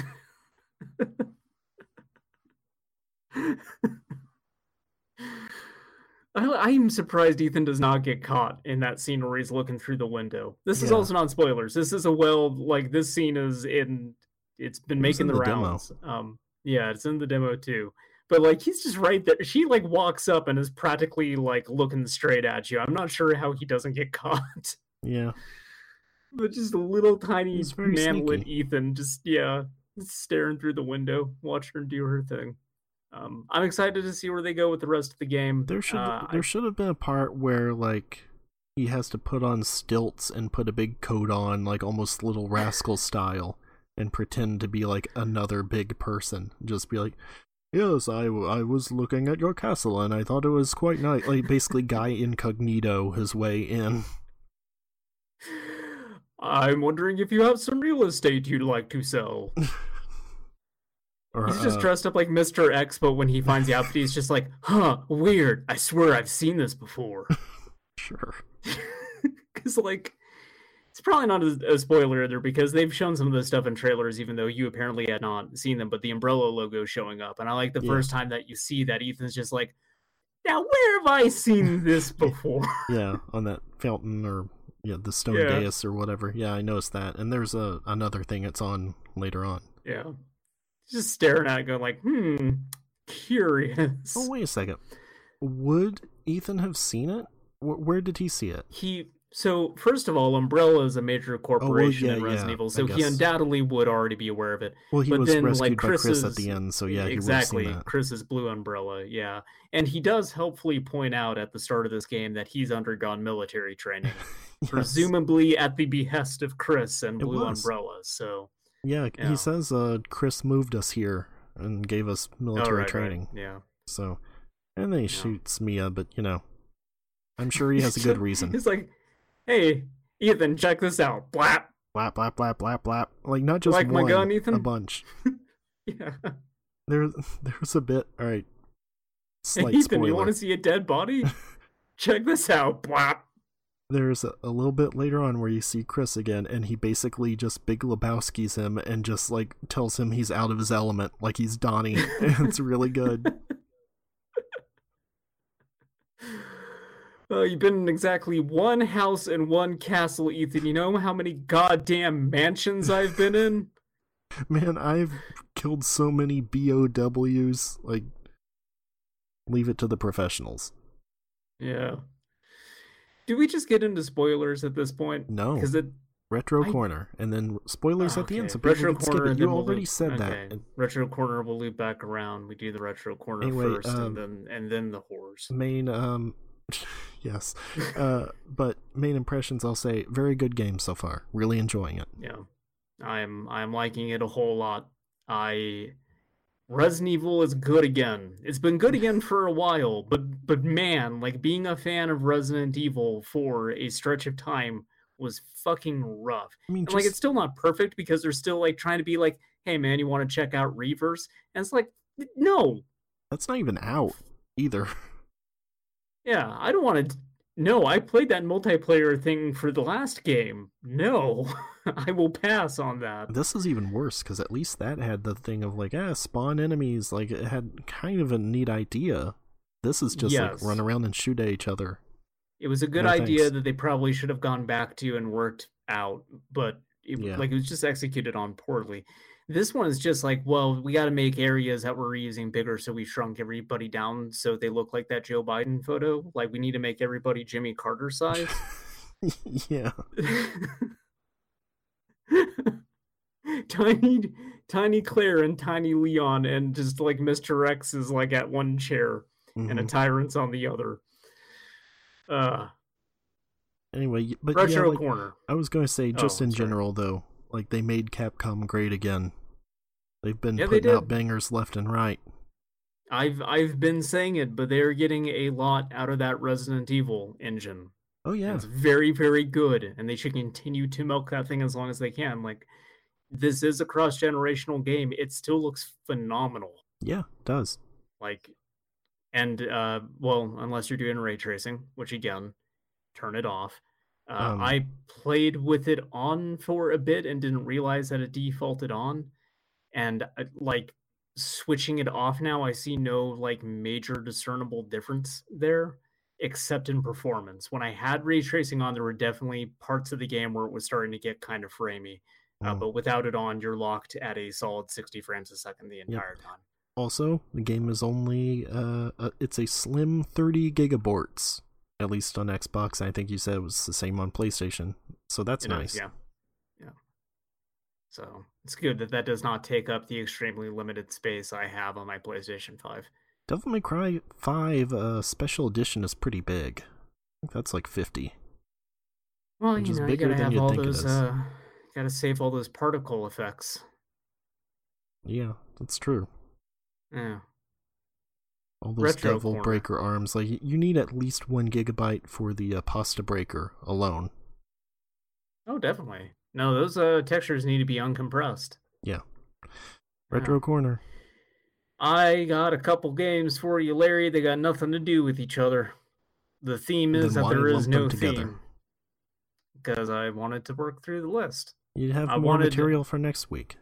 I, I'm surprised Ethan does not get caught in that scene where he's looking through the window. This is Yeah. also not spoilers. This is a well, like this scene is in. It's been It making in the, the rounds. Um, yeah, it's in the demo too. But like he's just right there. She like walks up and is practically like looking straight at you. I'm not sure how he doesn't get [laughs] caught. Yeah. but just a little tiny manlet. Ethan, just yeah, staring through the window, watching her do her thing. Um, I'm excited to see where they go with the rest of the game. There should Uh, there should have been a part where like he has to put on stilts and put a big coat on, like almost little rascal style, and pretend to be like another big person. Just be like, "Yes, I, w- I was looking at your castle and I thought it was quite nice." Like basically, guy incognito his way in. I'm wondering if you have some real estate you'd like to sell. [laughs] Or, He's just uh, dressed up like Mr. X, but when he finds out, he's just like, [laughs] huh, weird. I swear I've seen this before. [laughs] sure. Because, like, it's probably not a, a spoiler either because they've shown some of this stuff in trailers, even though you apparently had not seen them. But the Umbrella logo showing up. And I like the Yeah. first time that you see that, Ethan's just like, now where have I seen [laughs] this before? Yeah, on that fountain or yeah, the stone Yeah. dais or whatever. Yeah, I noticed that. And there's a another thing it's on later on. yeah. Just staring at it, going, like, hmm, curious. Oh wait a second. Would Ethan have seen it? Where did he see it? he So first of all, Umbrella is a major corporation in yeah, Resident yeah, Evil, so he undoubtedly would already be aware of it. Well, he but was then, rescued like, by Chris at the end, so yeah, he exactly. would seen that. Chris's blue umbrella, yeah, and he does helpfully point out at the start of this game that he's undergone military training, [laughs] Yes. presumably at the behest of Chris and It Blue was. Umbrella. So, Yeah, Yeah. he says uh, Chris moved us here and gave us oh, military right, right, training. yeah. So, and then he shoots Mia, but you know, I'm sure he [laughs] has a good reason. [laughs] He's like, "Hey, Ethan, check this out." Blap. Blap blap blap blap blap. Like not just like my one, gun, Ethan? a bunch. [laughs] Yeah. There, there's a bit. All right. Hey, Ethan, spoiler. you want to see a dead body? [laughs] check this out. Blap. There's a, a little bit later on where you see Chris again, and he basically just Big Lebowski's him and just like tells him he's out of his element, like he's Donnie. [laughs] it's really good. Oh, you've been in exactly one house and one castle, Ethan. You know how many goddamn mansions I've been in? [laughs] Man, I've killed so many BOWs. Like, leave it to the professionals. Yeah. Do we just get into spoilers at this point? No. Because it Retro I- corner, and then spoilers at the end. So retro corner. it. You then we'll already said okay, that. And Retro corner will loop back around. We do the retro corner Anyway, first, um, and then and then the horrors. main, um, [laughs] yes, uh, but main impressions. I'll say very good game so far. Really enjoying it. Yeah, I'm I'm liking it a whole lot. I Resident Evil is good again. It's been good again for a while, but but man, like being a fan of Resident Evil for a stretch of time was fucking rough. I mean, just, like it's still not perfect because they're still like trying to be like, hey man, you want to check out Reverse? And it's like, no, that's not even out either. [laughs] yeah, I don't want to. No, I played that multiplayer thing for the last game. No, [laughs] I will pass on that. This is even worse because at least that had the thing of like, ah, spawn enemies. Like it had kind of a neat idea. This is just Yes. like run around and shoot at each other. It was a good No, idea thanks. that they probably should have gone back to and worked out, but it, Yeah. like it was just executed on poorly. This one is just like, well, we got to make areas that we're reusing bigger, so we shrunk everybody down so they look like that Joe Biden photo. Like we need to make everybody Jimmy Carter size. [laughs] yeah. [laughs] tiny, tiny Claire and tiny Leon, and just like Mr. X is like at one chair and a Mhm. tyrant's on the other. Uh, Anyway, but yeah, like, corner. I was going to say, just Oh, in sorry. general though, like they made Capcom great again. They've been Yeah, they putting out bangers left and right. I've I've been saying it, but they're getting a lot out of that Resident Evil engine. Oh yeah, It's very, very good, and they should continue to milk that thing as long as they can. Like, this is a cross generational game. It still looks phenomenal. yeah, it does. Like, and uh, well, unless you're doing ray tracing, which again, turn it off. Uh, Um, I played with it on for a bit and didn't realize that it defaulted on, and uh, like switching it off now, I see no like major discernible difference there, except in performance. When I had ray tracing on, there were definitely parts of the game where it was starting to get kind of framey. Uh, Mm. but without it on, you're locked at a solid 60 frames a second the entire time. Also, the game is only uh, uh it's a slim 30 gigaborts, at least on Xbox. I think you said it was the same on PlayStation. So that's It is, nice. yeah. Yeah. So it's good that that does not take up the extremely limited space I have on my PlayStation 5. Devil May Cry 5 uh, Special Edition is pretty big. I think that's like 50. Well, Which you know, you gotta have all those, uh, gotta save all those particle effects. Yeah, that's true. Yeah. All those Retro Devil corner. Breaker arms. Like, you need at least one gigabyte for the uh, Pasta Breaker alone. Oh, definitely. No, those uh, textures need to be uncompressed. Yeah. Retro Corner. I got a couple games for you, Larry. They got nothing to do with each other. The theme is Then that there is no theme. Because I wanted to work through the list. You'd have I more wanted- material for next week.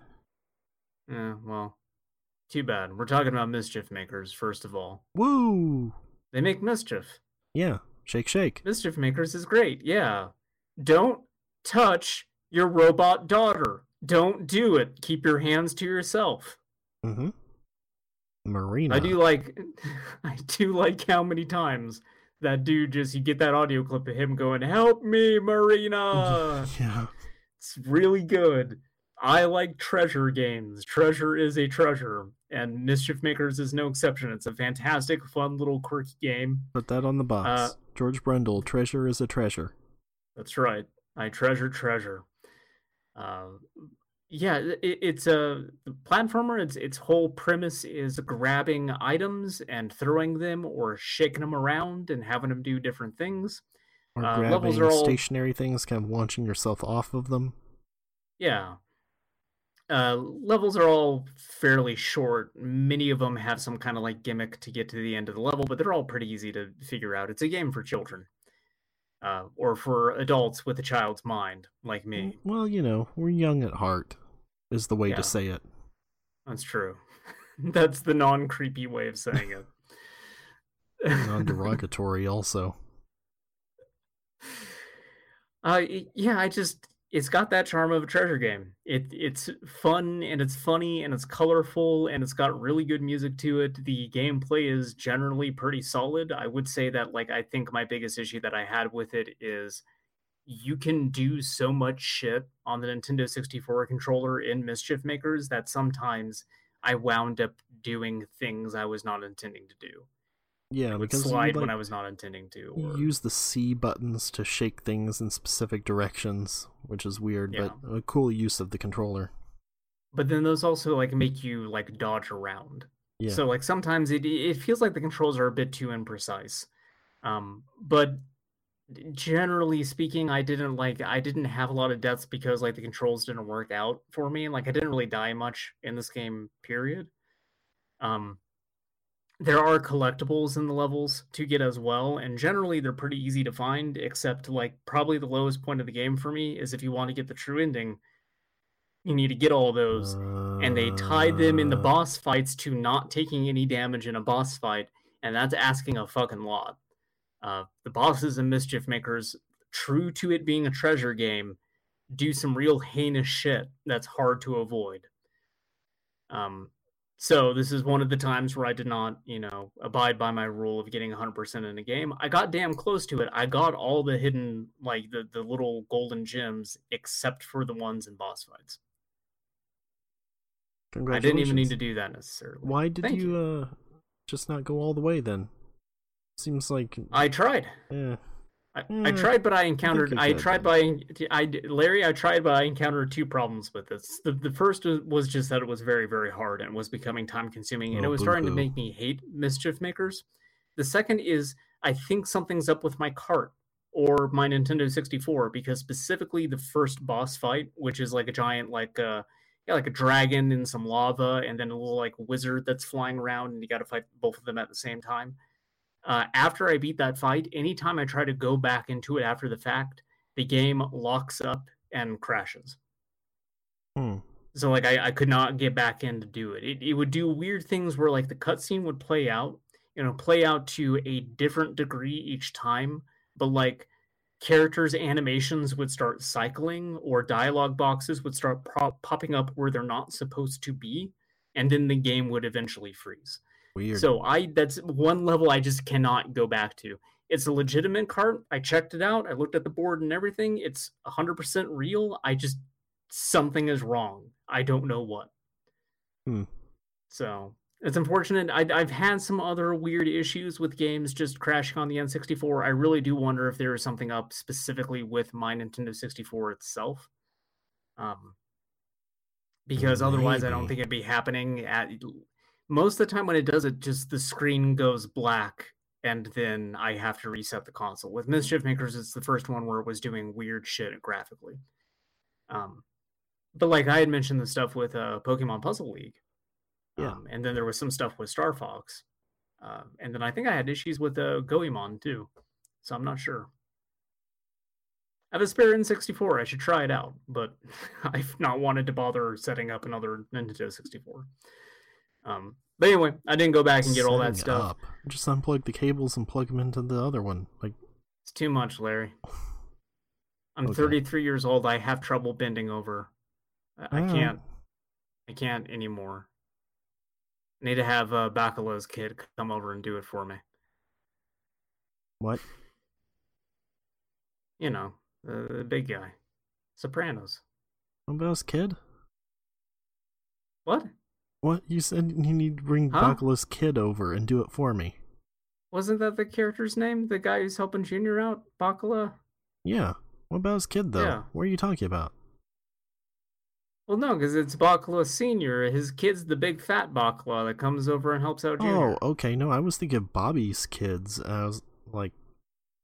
Yeah, well, too bad. We're talking about mischief makers, first of all. Woo! They make mischief. Yeah. Shake, shake. Mischief makers is great, yeah. Don't touch your robot daughter. Don't do it. Keep your hands to yourself. Mm-hmm. Marina. I do like [laughs] I do like how many times that dude just you get that audio clip of him going, "Help me, Marina." [laughs] yeah. It's really good. I like treasure games. Treasure is a treasure, and Mischief Makers is no exception. It's a fantastic, fun little quirky game. Put that on the box. Uh, George Brundle, treasure is a treasure. That's right. I treasure treasure. Uh, yeah, it, it's a platformer. Its its whole premise is grabbing items and throwing them, or shaking them around and having them do different things. Or Uh, grabbing levels are all- stationary things, kind of launching yourself off of them. Yeah. Uh, levels are all fairly short. Many of them have some kind of like gimmick to get to the end of the level, but they're all pretty easy to figure out. It's a game for children, uh, or for adults with a child's mind, like me. Well, you know, we're young at heart, is the way Yeah. to say it. That's true. [laughs] That's the non creepy way of saying it. [laughs] Non derogatory, [laughs] also. Uh, yeah, I just it's got that charm of a treasure game. It it's fun and it's funny and it's colorful and it's got really good music to it. The gameplay is generally pretty solid. I would say that like I think my biggest issue that I had with it is you can do so much shit on the Nintendo 64 controller in Mischief Makers that sometimes I wound up doing things I was not intending to do. Yeah, I would because you, slide when like, I was not intending to. Or... use the C buttons to shake things in specific directions, which is weird, but a cool use of the controller. but then those also like make you like dodge around. Yeah. So like sometimes it it feels like the controls are a bit too imprecise. Um, but generally speaking, I didn't like I didn't have a lot of deaths because like the controls didn't work out for me. Like I didn't really die much in this game. Period. Um, there are collectibles in the levels to get as well, and generally they're pretty easy to find. Except like probably the lowest point of the game for me is if you want to get the true ending, you need to get all those and they tied them in the Uh, boss fights to not taking any damage in a boss fight, and that's asking a fucking lot. Uh, the bosses and mischief makers, true to it being a treasure game, do some real heinous shit that's hard to avoid. Um, so this is one of the times where I did not, you know, abide by my rule of getting 100% in a game. I got damn close to it. I got all the hidden, like the the little golden gems, except for the ones in boss fights. I didn't even need to do that necessarily. Why did Thank you, uh just not go all the way then? Seems like I tried. eh, I, I Mm, tried, but I encountered. you I tried by. I Larry. I tried, but I encountered two problems with this. The the first was- was just that it was very very hard and was becoming time consuming, and Oh, it was starting to make me hate mischief makers. The second is I think something's up with my cart or my Nintendo 64 because specifically the first boss fight, which is like a giant like uh yeah like a dragon in some lava and then a little like wizard that's flying around and you got to fight both of them at the same time uh, after I beat that fight, anytime I try to go back into it after the fact, the game locks up and crashes. hmm. So like I, I could not get back in to do it. it. It would do weird things where like the cutscene would play out, you know, play out to a different degree each time, but like characters' animations would start cycling or dialogue boxes would start pro- popping up where they're not supposed to be, and then the game would eventually freeze. Weird. So I that's one level I just cannot go back to. It's a legitimate cart. I checked it out. I looked at the board and everything. It's 100% real. I just something is wrong. I don't know what. Hmm. So it's unfortunate. I, I've had some other weird issues with games just crashing on the N64. I really do wonder if there is something up specifically with my Nintendo 64 itself. Um, because otherwise, I don't think it'd be happening at most of the time when it does it just the screen goes black and then i have to reset the console with mischief makers it's the first one where it was doing weird shit graphically um but like i had mentioned the stuff with uh pokemon puzzle league Yeah. um, and then there was some stuff with star fox um, and then i think i had issues with uh goemon too so i'm not sure I have a spare N64. I should try it out, but [laughs] I've not wanted to bother setting up another Nintendo 64. Um, but anyway, I didn't go back and get all that stuff. Up. Just unplug the cables and plug them into the other one. Like, It's too much, Larry. I'm Okay. 33 years old. I have trouble bending over. I, I can't. I can't anymore. I need to have uh, Bacala's kid come over and do it for me. What? You know, the, the big guy. Sopranos. His kid? What? What? You said you need to bring Huh? Bacala's kid over and do it for me. Wasn't that the character's name? The guy who's helping Junior out? Bacala? Yeah. What about his kid, though? Yeah. What are you talking about? Well, no, because it's Bacala Senior. His kid's the big fat Bacala that comes over and helps out Junior. Oh, okay. No, I was thinking of Bobby's kids. I was like,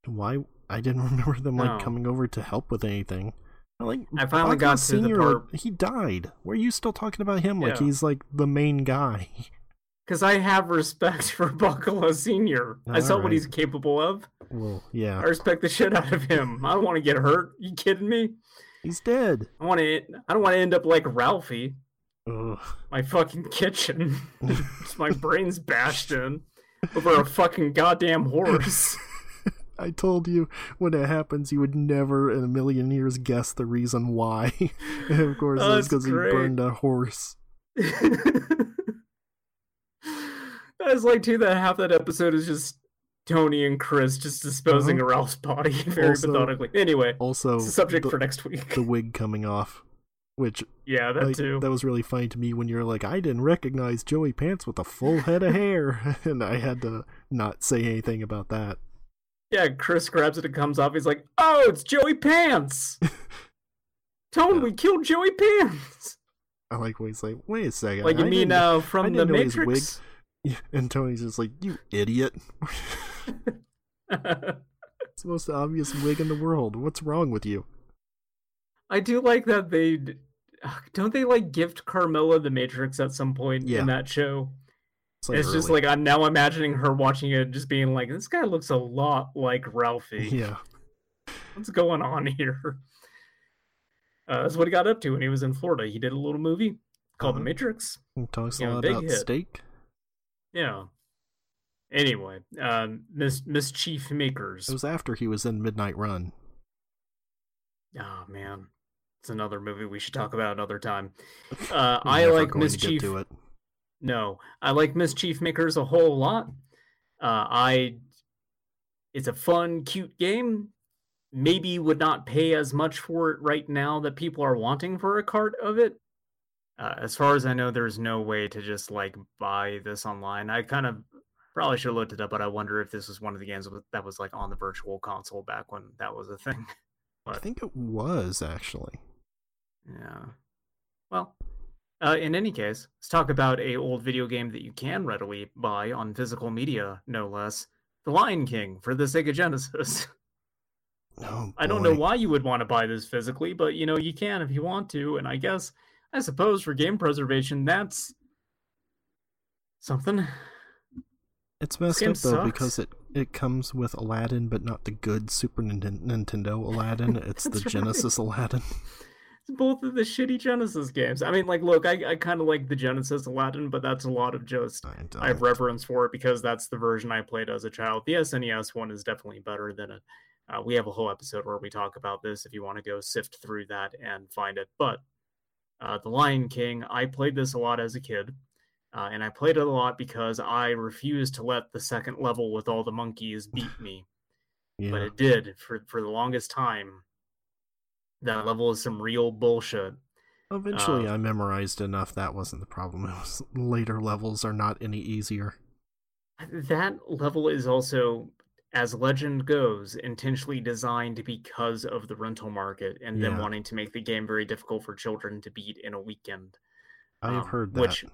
why? I didn't [laughs] remember them like No. coming over to help with anything. Like I finally got to the Senior, like, part- he died. Why are you still talking about him like Yeah. he's like the main guy? [laughs] Because I have respect for Bacala Senior. I saw what he's capable of. well, yeah. I respect the shit out of him. I don't want to get hurt. You kidding me? he's dead. I want to. I don't want to end up like Ralphie. Ugh. My fucking kitchen. [laughs] [laughs] My brains bashed in over a fucking goddamn horse. I told you when it happens, you would never in a million years guess the reason why. [laughs] and of course, Oh, it's that's because he burned a horse. [laughs] That's like too that half that episode is just Tony and Chris just disposing Uh-huh. of Ralph's body [laughs] very Also- methodically. Anyway, Also, subject the, for next week. the wig coming off, which yeah, that like, too. that was really funny to me when you're like, I didn't recognize Joey Pants with a full head of hair, and I had to not say anything about that. Yeah, Chris grabs it and comes off. He's like, "Oh, it's Joey Pants." [laughs] Tone, we killed Joey Pants. I like when he's like, wait a second, Like you I mean uh, from the Matrix? Yeah, and Tony's just like, you idiot. [laughs] it's the most obvious wig in the world. What's wrong with you? I do like that they don't they like gift Carmela the Matrix at some point Yeah. in that show. It's, like it's just like I'm now imagining her watching it, just being like, "This guy looks a lot like Ralphie. yeah. What's going on here?" Uh, that's what he got up to when he was in Florida. He did a little movie called The Uh-huh. Matrix. He talks a Yeah, lot about hit. steak. Yeah. Anyway, um, Miss Mischief Makers. It was after he was in Midnight Run. Oh man, it's another movie we should talk about another time. [laughs] Uh, I like to Mischief. to it. No, I like Mischief Makers a whole lot. Uh, I, it's a fun, cute game. Maybe would not pay as much for it right now that people are wanting for a cart of it. Uh, as far as I know, there's no way to just like buy this online. I kind of probably should have looked it up, but I wonder if this was one of the games that was like on the virtual console back when that was a thing. I think it was actually. Yeah. Well, uh, in any case, let's talk about a old video game that you can readily buy on physical media, no less. The Lion King for the Sega Genesis. [laughs] Oh, I don't know why you would want to buy this physically, but you know you can if you want to. And I guess, I suppose, for game preservation, that's something. It's messed up though because it it comes with Aladdin, but not the good Super Ninten- Nintendo Aladdin. [laughs] It's the right. Genesis Aladdin. [laughs] Both of the shitty Genesis games. I mean, like, look, I, I kind of like the Genesis Aladdin, but that's a lot of just I, have reverence for it because that's the version I played as a child. The SNES one is definitely better than it. Uh, we have a whole episode where we talk about this if you want to go sift through that and find it. But uh, The Lion King, I played this a lot as a kid. Uh, and I played it a lot because I refused to let the second level with all the monkeys beat me. But it did for, for the longest time. That level is some real bullshit. Eventually, uh, I memorized enough. That wasn't the problem. [laughs] It was later levels are not any easier. That level is also, as legend goes, intentionally designed because of the rental market and them wanting to make the game very difficult for children to beat in a weekend. I have Um, heard that. which-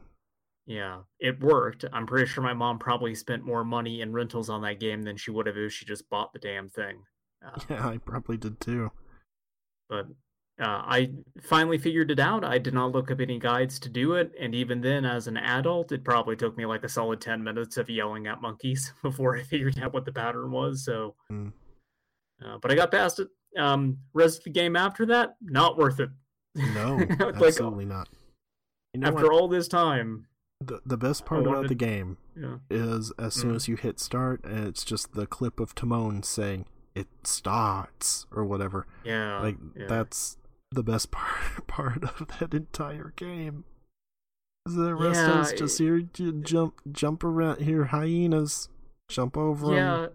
Yeah, it worked. I'm pretty sure my mom probably spent more money in rentals on that game than she would have if she just bought the damn thing. Uh, [laughs] Yeah, I probably did too. But uh, I finally figured it out. I did not look up any guides to do it, and even then, as an adult, it probably took me like a solid ten minutes of yelling at monkeys [laughs] before I figured out what the pattern was. So, Mm. uh, but I got past it. Um, rest of the game after that, not worth it. No, [laughs] Like, absolutely not. You know after what? all this time, The, the best part about the game yeah, is as soon Mm. as you hit start, it's just the clip of Timon saying "it starts" or whatever. yeah, like yeah. that's the best [laughs] part part of that entire game. The rest Yeah, is just here, j- jump, jump around here, hyenas, jump over yeah.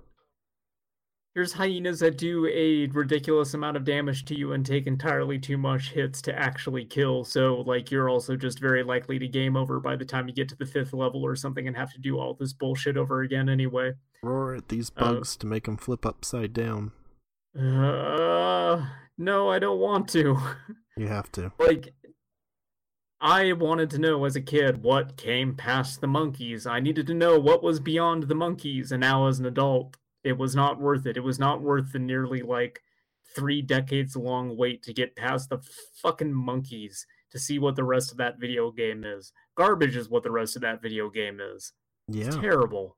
Here's hyenas that do a ridiculous amount of damage to you and take entirely too much hits to actually kill. So, like, you're also just very likely to game over by the time you get to the fifth level or something and have to do all this bullshit over again anyway. Roar at these Uh, bugs to make them flip upside down. Uh, no, I don't want to. [laughs] You have to. like I wanted to know as a kid what came past the monkeys. I needed to know what was beyond the monkeys, and now as an adult, it was not worth it. It was not worth the nearly like three decades long wait to get past the fucking monkeys to see what the rest of that video game is. Garbage is what the rest of that video game is. Yeah. It's terrible.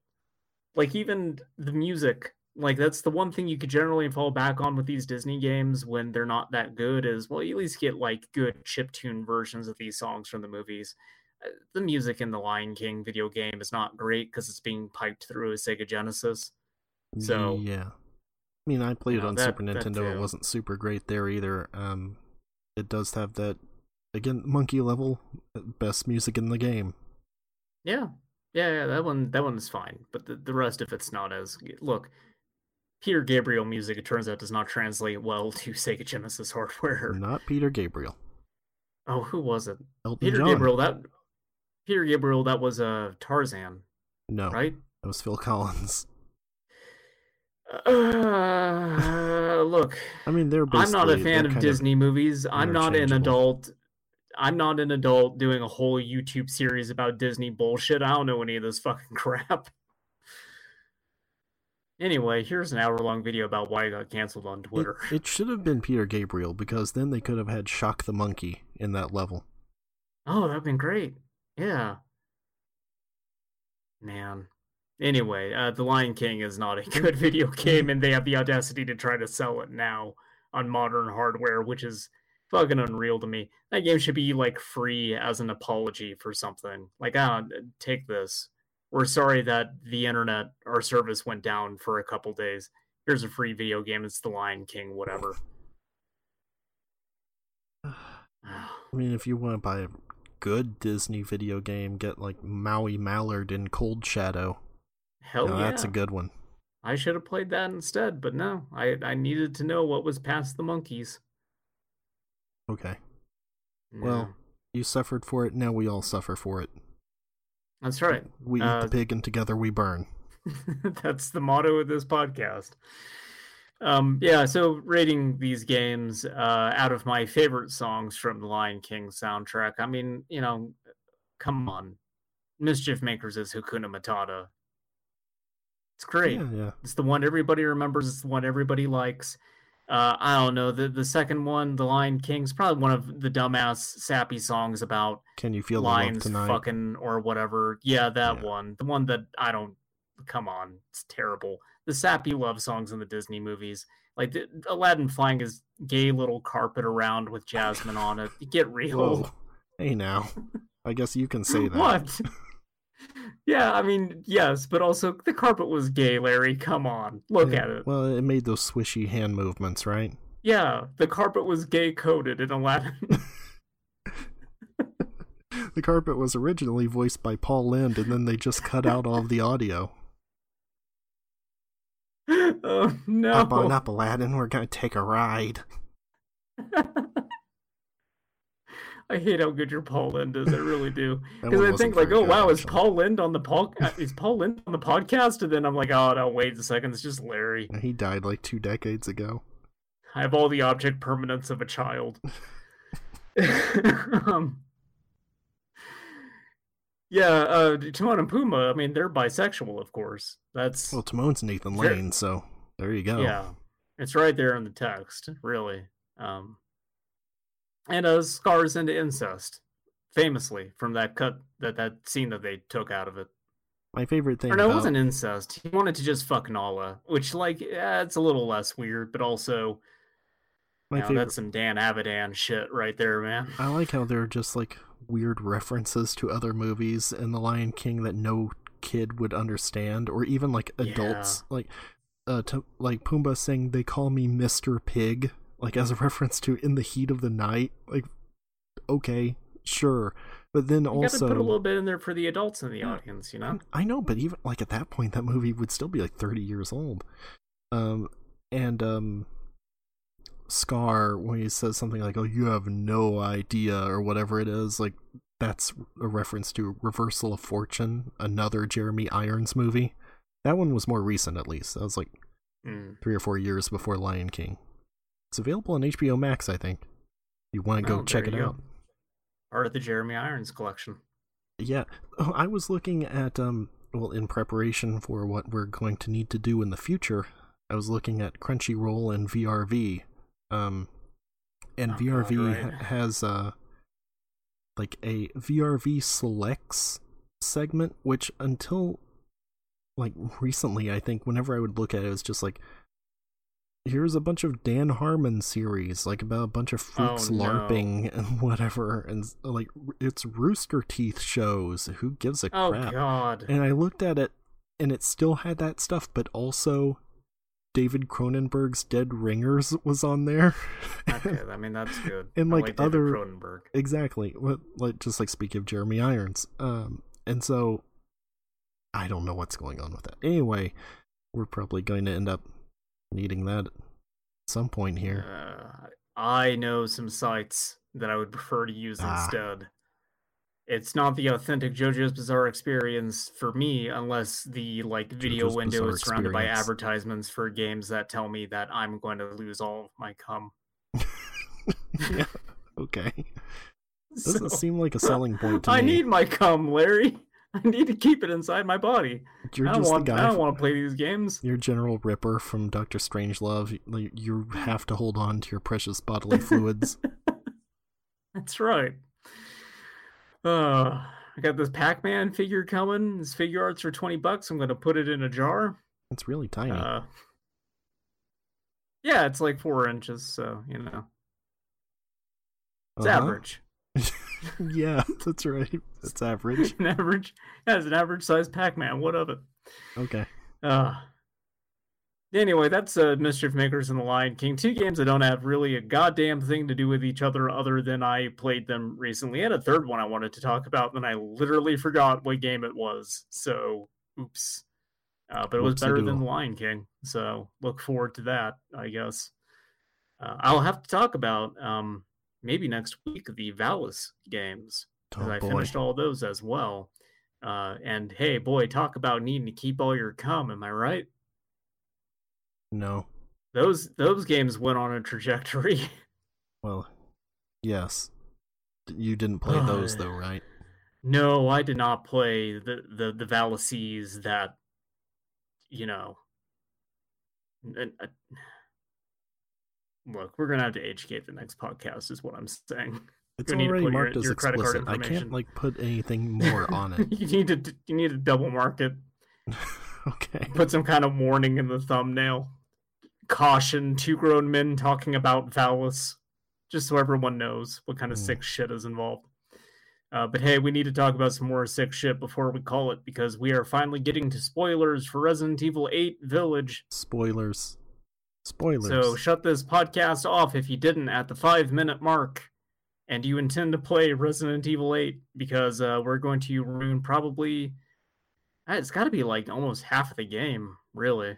Like even the music, like that's the one thing you could generally fall back on with these Disney games when they're not that good is well, you at least get like good chip tune versions of these songs from the movies. Uh, The music in the Lion King video game is not great because it's being piped through a Sega Genesis. So- yeah. I mean, I played it know, on that- Super Nintendo. It wasn't super great there either. Um, it does have that again monkey level uh, best music in the game. Yeah, yeah, yeah. That one, that one's fine. But the, the rest of it's not as look. Peter Gabriel music, it turns out, does not translate well [laughs] to Sega Genesis hardware. Not Peter Gabriel. Oh, who was it? Elton Peter John. Gabriel. That Peter Gabriel. That was uh Tarzan, No, right? that was Phil Collins. Uh, look, I mean, they're I'm not a fan of Disney movies. I'm not an adult. I'm not an adult doing a whole YouTube series about Disney bullshit. I don't know any of this fucking [laughs] crap. Anyway, here's an hour long video about why I got canceled on It, Twitter. it should have been Peter Gabriel because then they could have had Shock the Monkey in that level. Oh, that'd been great. Yeah. Man. Anyway, uh, The Lion King is not a [laughs] good video game, and they have the audacity to try to sell it now on modern hardware, which is fucking unreal to me. That game should be like free as an apology for something. Like, ah, take this. We're sorry that the internet, our service went down for a couple days. Here's a free video game. It's The Lion King, whatever. [sighs] [sighs] I mean, if you want to buy a good Disney video game, get like Maui Mallard in Cold Shadow. Hell Now, yeah. That's a good one. I should have played that instead, but no. I I needed to know what was past the monkeys. Okay. Yeah. Well, you suffered for it, now we all suffer for it. that's right. We eat Uh, the pig and together we burn. [laughs] That's the motto of this podcast. Um, yeah, so rating these games uh, out of my favorite songs from the Lion King soundtrack. I mean, you know, come on, Mischief Makers is Hakuna Matata. It's great. Yeah, yeah. It's the one everybody remembers. It's the one everybody likes. Uh, I don't know. The the second one, The Lion King's probably one of the dumbass sappy songs about Can you feel lions tonight? fucking or whatever. Yeah, that Yeah. one. The one that I don't. Come on, it's terrible. The sappy love songs in the Disney movies, like the, Aladdin flying his gay little carpet around with [laughs] Jasmine on it. Get real. Whoa. Hey now. I guess you can say [laughs] that. What? [laughs] yeah, I mean, yes, but also the carpet was gay, Larry. Come on, look Yeah, at it. Well, it made those swishy hand movements, right? Yeah, the carpet was gay coded in Aladdin. [laughs] [laughs] The carpet was originally voiced by Paul Lynde, and then they just cut out all of the audio. [laughs] oh no! Up on up, Aladdin. We're gonna take a ride. I hate how good your Paul Lynde is. I really do. [laughs] Because I think like, oh good, wow, is. Paul Lynde on the Paul? uh, Is Paul Lynde on the podcast? And then I'm like, oh no, wait a second, it's just Larry. He died like two decades ago. I have all the object permanence of a child. [laughs] [laughs] um, yeah, uh, Timon and Pumbaa. I mean, they're bisexual, of course. That's Well, Timon's Nathan. Lane, so there you go. yeah, it's right there in the text, really. Um, and uh, scars into incest, famously from that cut that that scene that they took out of it. My favorite thing Or no, it wasn't incest. He wanted to just fuck Nala, which like yeah, it's a little less weird, but also my you know, favorite, that's some Dan Avidan shit right there, man. I like how there are just like weird references to other movies in The Lion King that no kid would understand, or even like adults, like uh, to, like Pumbaa saying they call me Mister Pig, like as a reference to In the Heat of the Night. Like, okay, sure, but then You also gotta put a little bit in there for the adults in the audience, you know. I know, but even like at that point, that movie would still be like 30 years old. Um, and um Scar when he says something like, "Oh, you have no idea" or whatever it is, like that's a reference to Reversal of Fortune, another Jeremy Irons movie. That one was more recent, at least. That was like Mm. three or four years before Lion King. It's available on HBO Max, I think. You want to go Oh, check it out? go. Part of the Jeremy Irons collection. Yeah. Oh, I was looking at um well in preparation for what we're going to need to do in the future. I was looking at Crunchyroll and VRV. Um and Oh, VRV God, ha- right. has uh like a VRV selects segment which until like recently I think whenever I would look at it it was just like here's a bunch of Dan Harmon series, like about a bunch of freaks Oh, no. LARPing and [laughs] whatever, and like it's Rooster Teeth shows. Who gives a Oh crap? God. And I looked at it, and it still had that stuff, but also David Cronenberg's Dead Ringers was on there. Okay, [laughs] I mean that's good. And, like, David other- Cronenberg. exactly, what like just like speaking of Jeremy Irons, um, and so I don't know what's going on with that. Anyway, we're probably going to end up needing that at some point here. Uh, I know some sites that I would prefer to use Ah. instead. It's not the authentic JoJo's Bizarre experience for me, unless the like video JoJo's window Bizarre is surrounded by advertisements for games that tell me that I'm going to lose all of my cum. [laughs] yeah, okay. [laughs] Doesn't So, seem like a selling point to [laughs] I me. I need my cum, Larry. [laughs] I need to keep it inside my body. You're I don't just want. I don't want to play these games. You're General Ripper from Doctor Strangelove. You- You have to hold on to your precious bodily fluids. [laughs] That's right. Uh, I got this Pac-Man figure coming. This Figuarts for twenty bucks. I'm gonna put it in a jar. It's really tiny. Uh, yeah, it's like four inches, so you know it's Uh-huh. average. [laughs] yeah, that's right. That's average. [laughs] an average, yeah, it's an average sized Pac-Man. What of it? Okay. Uh anyway, that's uh, Mischief Makers and the Lion King. Two games that don't have really a goddamn thing to do with each other other than I played them recently. And a third one I wanted to talk about, and I literally forgot what game it was. So oops. Uh, but it was better than the Lion King. So look forward to that, I guess. Uh, I'll have to talk about um maybe next week the Valis games because Oh I boy. finished all those as well. Uh, and hey, boy, talk about needing to keep all your cum. Am I right? No. Those those games went on a trajectory. [laughs] Well, yes. You didn't play Oh, those though, right? no, I did not play the the the Valises that, you know. n- uh, look, we're gonna have to educate the next podcast, is what I'm saying. [laughs] It's You need to already put your- marked as your explicit. I can't like put anything [laughs] more on it. you need to you need to double mark it. [laughs] okay. Put some kind of warning in the thumbnail. Caution: two grown men talking about Valis, just so everyone knows what kind of Mm. sick shit is involved. Uh, but hey, we need to talk about some more sick shit before we call it because we are finally getting to spoilers for Resident Evil 8 Village. Spoilers. Spoilers. So shut this podcast off if you didn't at the five minute mark and you intend to play Resident Evil 8 because uh, we're going to ruin probably. uh, It's got to be like almost half of the game, really.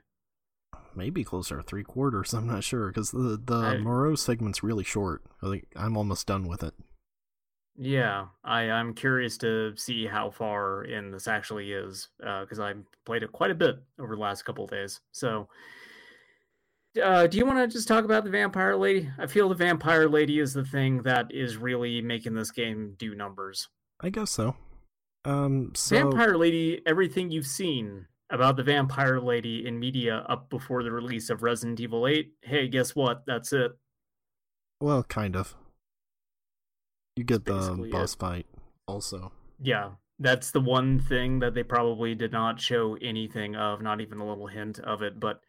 Maybe closer to three quarters. I'm not sure because the the I- Moreau segment's really short. Like I'm almost done with it. Yeah, I, I'm curious to see how far in this actually is because I played it quite a bit over the last couple of days. So, uh, do you want to just talk about the Vampire Lady? I feel the Vampire Lady is the thing that is really making this game do numbers. I guess so. Um. So Vampire Lady, everything you've seen about the Vampire Lady in media up before the release of Resident Evil 8, hey, guess what? That's it. well, kind of. You get the boss it. fight also. Yeah, that's the one thing that they probably did not show anything of, not even a little hint of it. But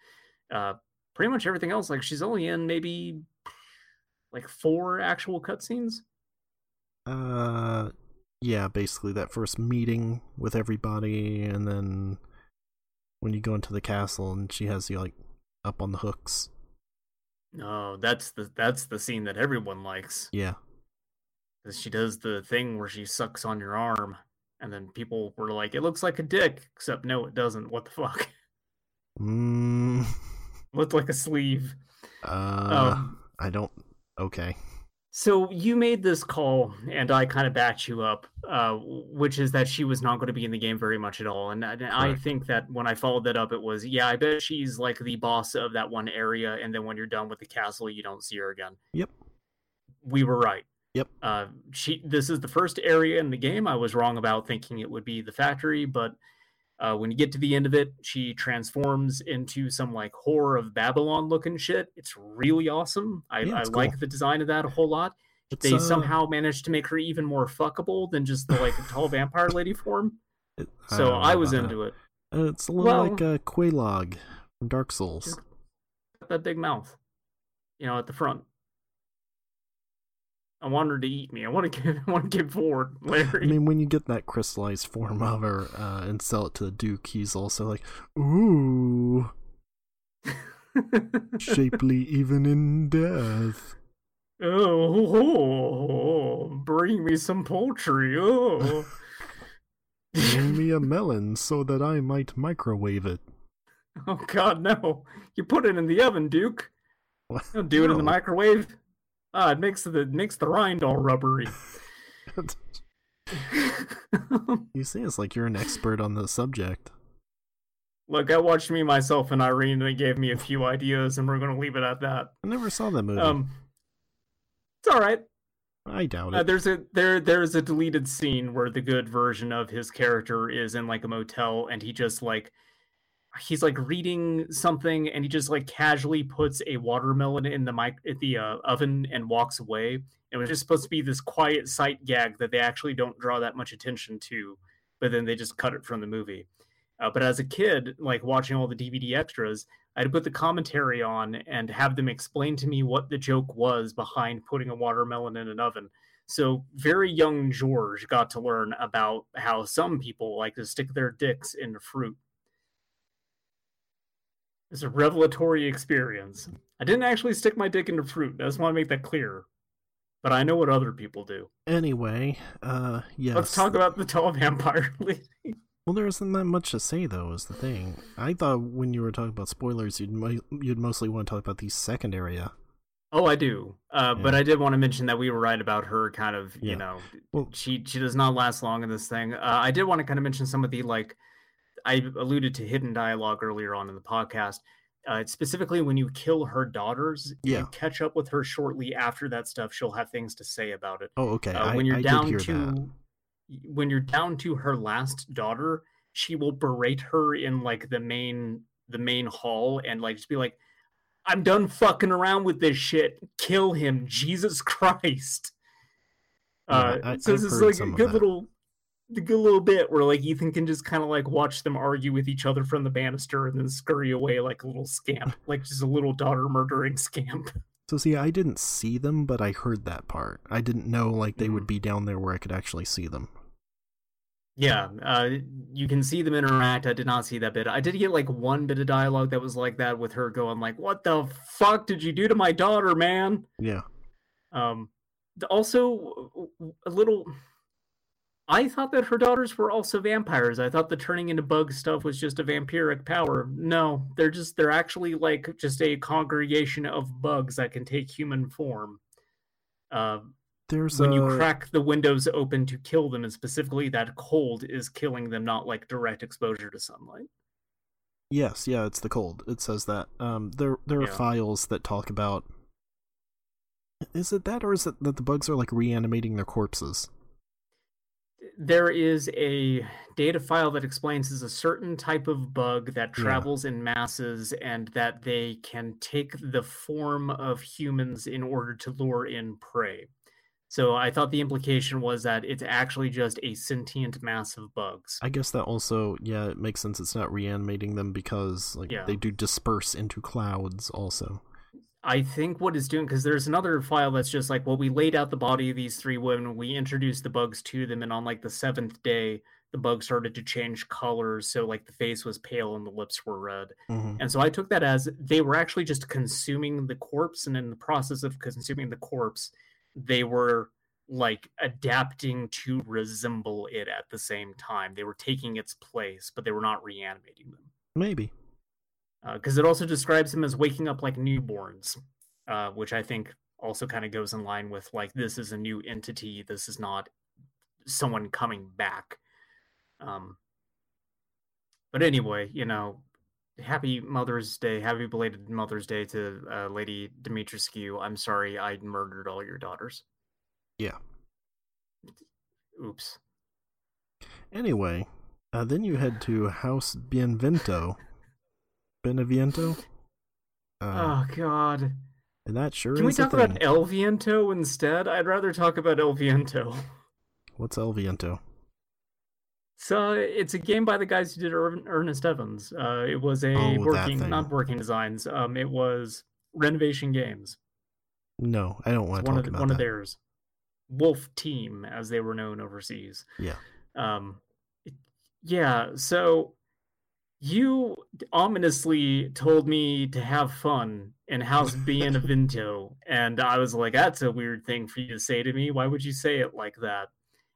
uh, pretty much everything else, like she's only in maybe like four actual cutscenes. Uh, yeah, basically that first meeting with everybody, and then when you go into the castle and she has you like up on the hooks. No, that's the that's the scene that everyone likes. Yeah. she does the thing where she sucks on your arm, and then people were like, "It looks like a dick," except no, it doesn't. What the fuck? [laughs] Mm, [laughs] Looked like a sleeve. Uh, Um, I don't. Okay. So you made this call, and I kind of backed you up, uh, which is that she was not going to be in the game very much at all. And, and I think that when I followed that up, it was, yeah, I bet she's like the boss of that one area, and then when you're done with the castle, you don't see her again. Yep. We were right. Yep. Uh, she. This is the first area in the game. I was wrong about thinking it would be the factory, but uh, when you get to the end of it, she transforms into some like horror of Babylon looking shit. It's really awesome. I, Yeah, I it's like the design of that a whole lot. It's, They uh, somehow managed to make her even more fuckable than just the like tall [laughs] vampire lady form. it- So don't I was into it. Uh, it's a little like Well- uh, Quelaag from Dark Souls. That big mouth, you know, at the front. I want her to eat me. I want to [laughs] get. I want to get forward, Larry. I mean, when you get that crystallized form of her uh, and sell it to the Duke, he's also like, ooh, [laughs] shapely even in death. oh, bring me some poultry. Oh. [laughs] Bring me a melon so that I might microwave it. Oh God, no! You put it in the oven, Duke. What? Don't do it in the microwave. Ah, it makes the makes the rind all rubbery. [laughs] [laughs] you say it's like you're an expert on the subject. Look, I watched me, myself, and Irene, and it gave me a few ideas, and we're gonna leave it at that. I never saw that movie. Um, it's all right. I doubt Uh, it. there's a there there's a deleted scene where the good version of his character is in like a motel, and he just like he's like reading something, and he just like casually puts a watermelon in the mic at the uh, oven and walks away. It was just supposed to be this quiet sight gag that they actually don't draw that much attention to, but then they just cut it from the movie. Uh, but as a kid, like watching all the DVD extras, I'd put the commentary on and have them explain to me what the joke was behind putting a watermelon in an oven. So very young George got to learn about how some people like to stick their dicks in fruit. It's a revelatory experience. I didn't actually stick my dick into fruit. I just want to make that clear. But I know what other people do. Anyway, uh, yes. Let's talk about the tall [laughs] vampire lady. Well, there isn't that much to say, though. Is the thing. I thought when you were talking about spoilers, you'd mo- you'd mostly want to talk about the second area. Oh, I do. Uh, But I did want to mention that we were right about her. Kind of, you Yeah. know, Well, she she does not last long in this thing. Uh, I did want to kind of mention some of the like I alluded to hidden dialogue earlier on in the podcast. Uh, specifically, when you kill her daughters, Yeah. you catch up with her shortly after that stuff. She'll have things to say about it. oh, okay. Uh, when you're I down did hear to that. when you're down to her last daughter, she will berate her in like the main the main hall and like just be like, "I'm done fucking around with this shit. Kill him, Jesus [laughs] Christ." Uh, Yeah, I- so this is like a good little, the good little bit where like Ethan can just kind of like watch them argue with each other from the banister and then scurry away like a little scamp, [laughs] like just a little daughter murdering scamp. So see, I didn't see them, but I heard that part. I didn't know like they Mm. would be down there where I could actually see them. Yeah, uh, you can see them interact. I did not see that bit. I did get like one bit of dialogue that was like that with her going like, "What the fuck did you do to my daughter, man?" Yeah. Um, also a little. I thought that her daughters were also vampires. I thought the turning into bug stuff was just a vampiric power. No, they're just they're actually like just a congregation of bugs that can take human form. Uh, There's when you crack the windows open to kill them, and specifically that cold is killing them, not like direct exposure to sunlight. Yes, yeah, it's the cold. It says that. Um, there there are Yeah. files that talk about. Is it that, or is it that the bugs are like reanimating their corpses? There is a data file that explains is a certain type of bug that Yeah. travels in masses and that they can take the form of humans in order to lure in prey. So I thought the implication was that it's actually just a sentient mass of bugs. I guess that also, yeah, it makes sense. It's not reanimating them because like Yeah. they do disperse into clouds. Also, I think what it's doing because there's another file that's just like, well, we laid out the body of these three women, we introduced the bugs to them, and on like the seventh day, the bugs started to change colors, so like the face was pale and the lips were red. Mhm. And so I took that as they were actually just consuming the corpse, and in the process of consuming the corpse, they were like adapting to resemble it at the same time. They were taking its place, but they were not reanimating them. maybe. Because it also describes him as waking up like newborns, uh, which I think also kind of goes in line with like this is a new entity. This is not someone coming back. Um, but anyway, you know, happy Mother's Day, happy belated Mother's Day to uh, Lady Dimitrescu. I'm sorry I murdered all your daughters. Yeah. Oops. Anyway, uh, then you head to House Beneviento. Beneviento? Uh, oh God. and that sure Can we talk about El Viento instead? I'd rather talk about El Viento. What's El Viento? So it's a game by the guys who did Ernest Evans. Uh, it was a Oh, working, not working designs. Um, it was Renovation Games. No, I don't want to one talk of about one that. of theirs. Wolf Team, as they were known overseas. Yeah. Um, yeah. So you ominously told me to have fun in House Beneviento, and I was like, "That's a weird thing for you to say to me. Why would you say it like that?"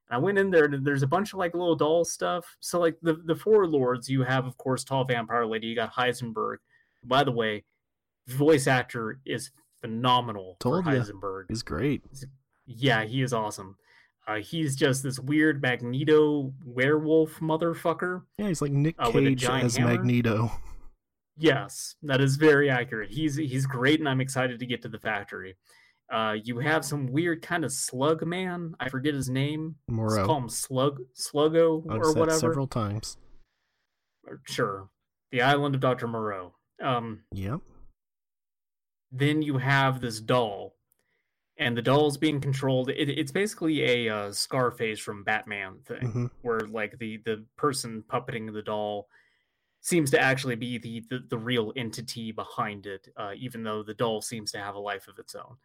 And I went in there, and there's a bunch of like little doll stuff. So like the the four lords, you have of course Tall Vampire Lady. You got Heisenberg. By the way, voice actor is phenomenal Told for. Heisenberg. He's great. Yeah, he is awesome. Uh, he's just this weird Magneto werewolf motherfucker. Yeah, he's like Nick Uh, Cage giant as hammer? Magneto. Yes, that is very accurate. He's he's great, and I'm excited to get to the factory. Uh, you have some weird kind of slug man. I forget his name. Let's call him Slug Sluggo I've or said whatever. several times. Sure, the island of Doctor Moreau. Um, Yep. then you have this doll and the doll's being controlled. It, it's basically a uh, scarface from batman thing hmm where like the the person puppeting the doll seems to actually be the the, the real entity behind it uh, even though the doll seems to have a life of its own.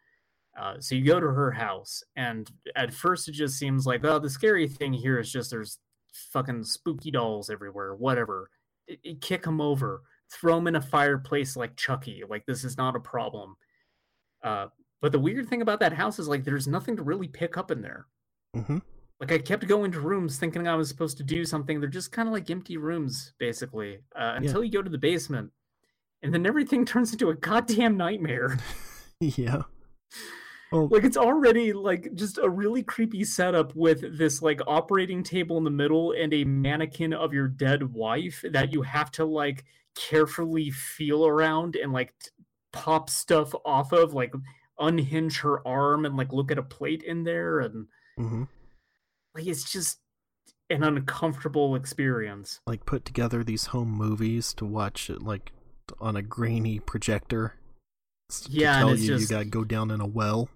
Uh, so you go to her house and at first it just seems like oh the scary thing here is just there's fucking spooky dolls everywhere whatever. I- I- kick them over throw them in a fireplace like chucky like this is not a problem. Uh, but the weird thing about that house is like there's nothing to really pick up in there hmm like I kept going to rooms thinking I was supposed to do something. They're just kind of like empty rooms, basically, uh, until you go to the basement, and then everything [laughs] turns into a goddamn nightmare. [laughs] yeah. Well, like it's already like just a really creepy setup with this like operating table in the middle and a mannequin of your dead wife that you have to like carefully feel around and like t- pop stuff off of, like unhinge her arm and like look at a plate in there and mm-hmm. like it's just an uncomfortable experience. like put together these home movies to watch it like on a grainy projector. to Yeah, and tell it's you just- you gotta go down in a well.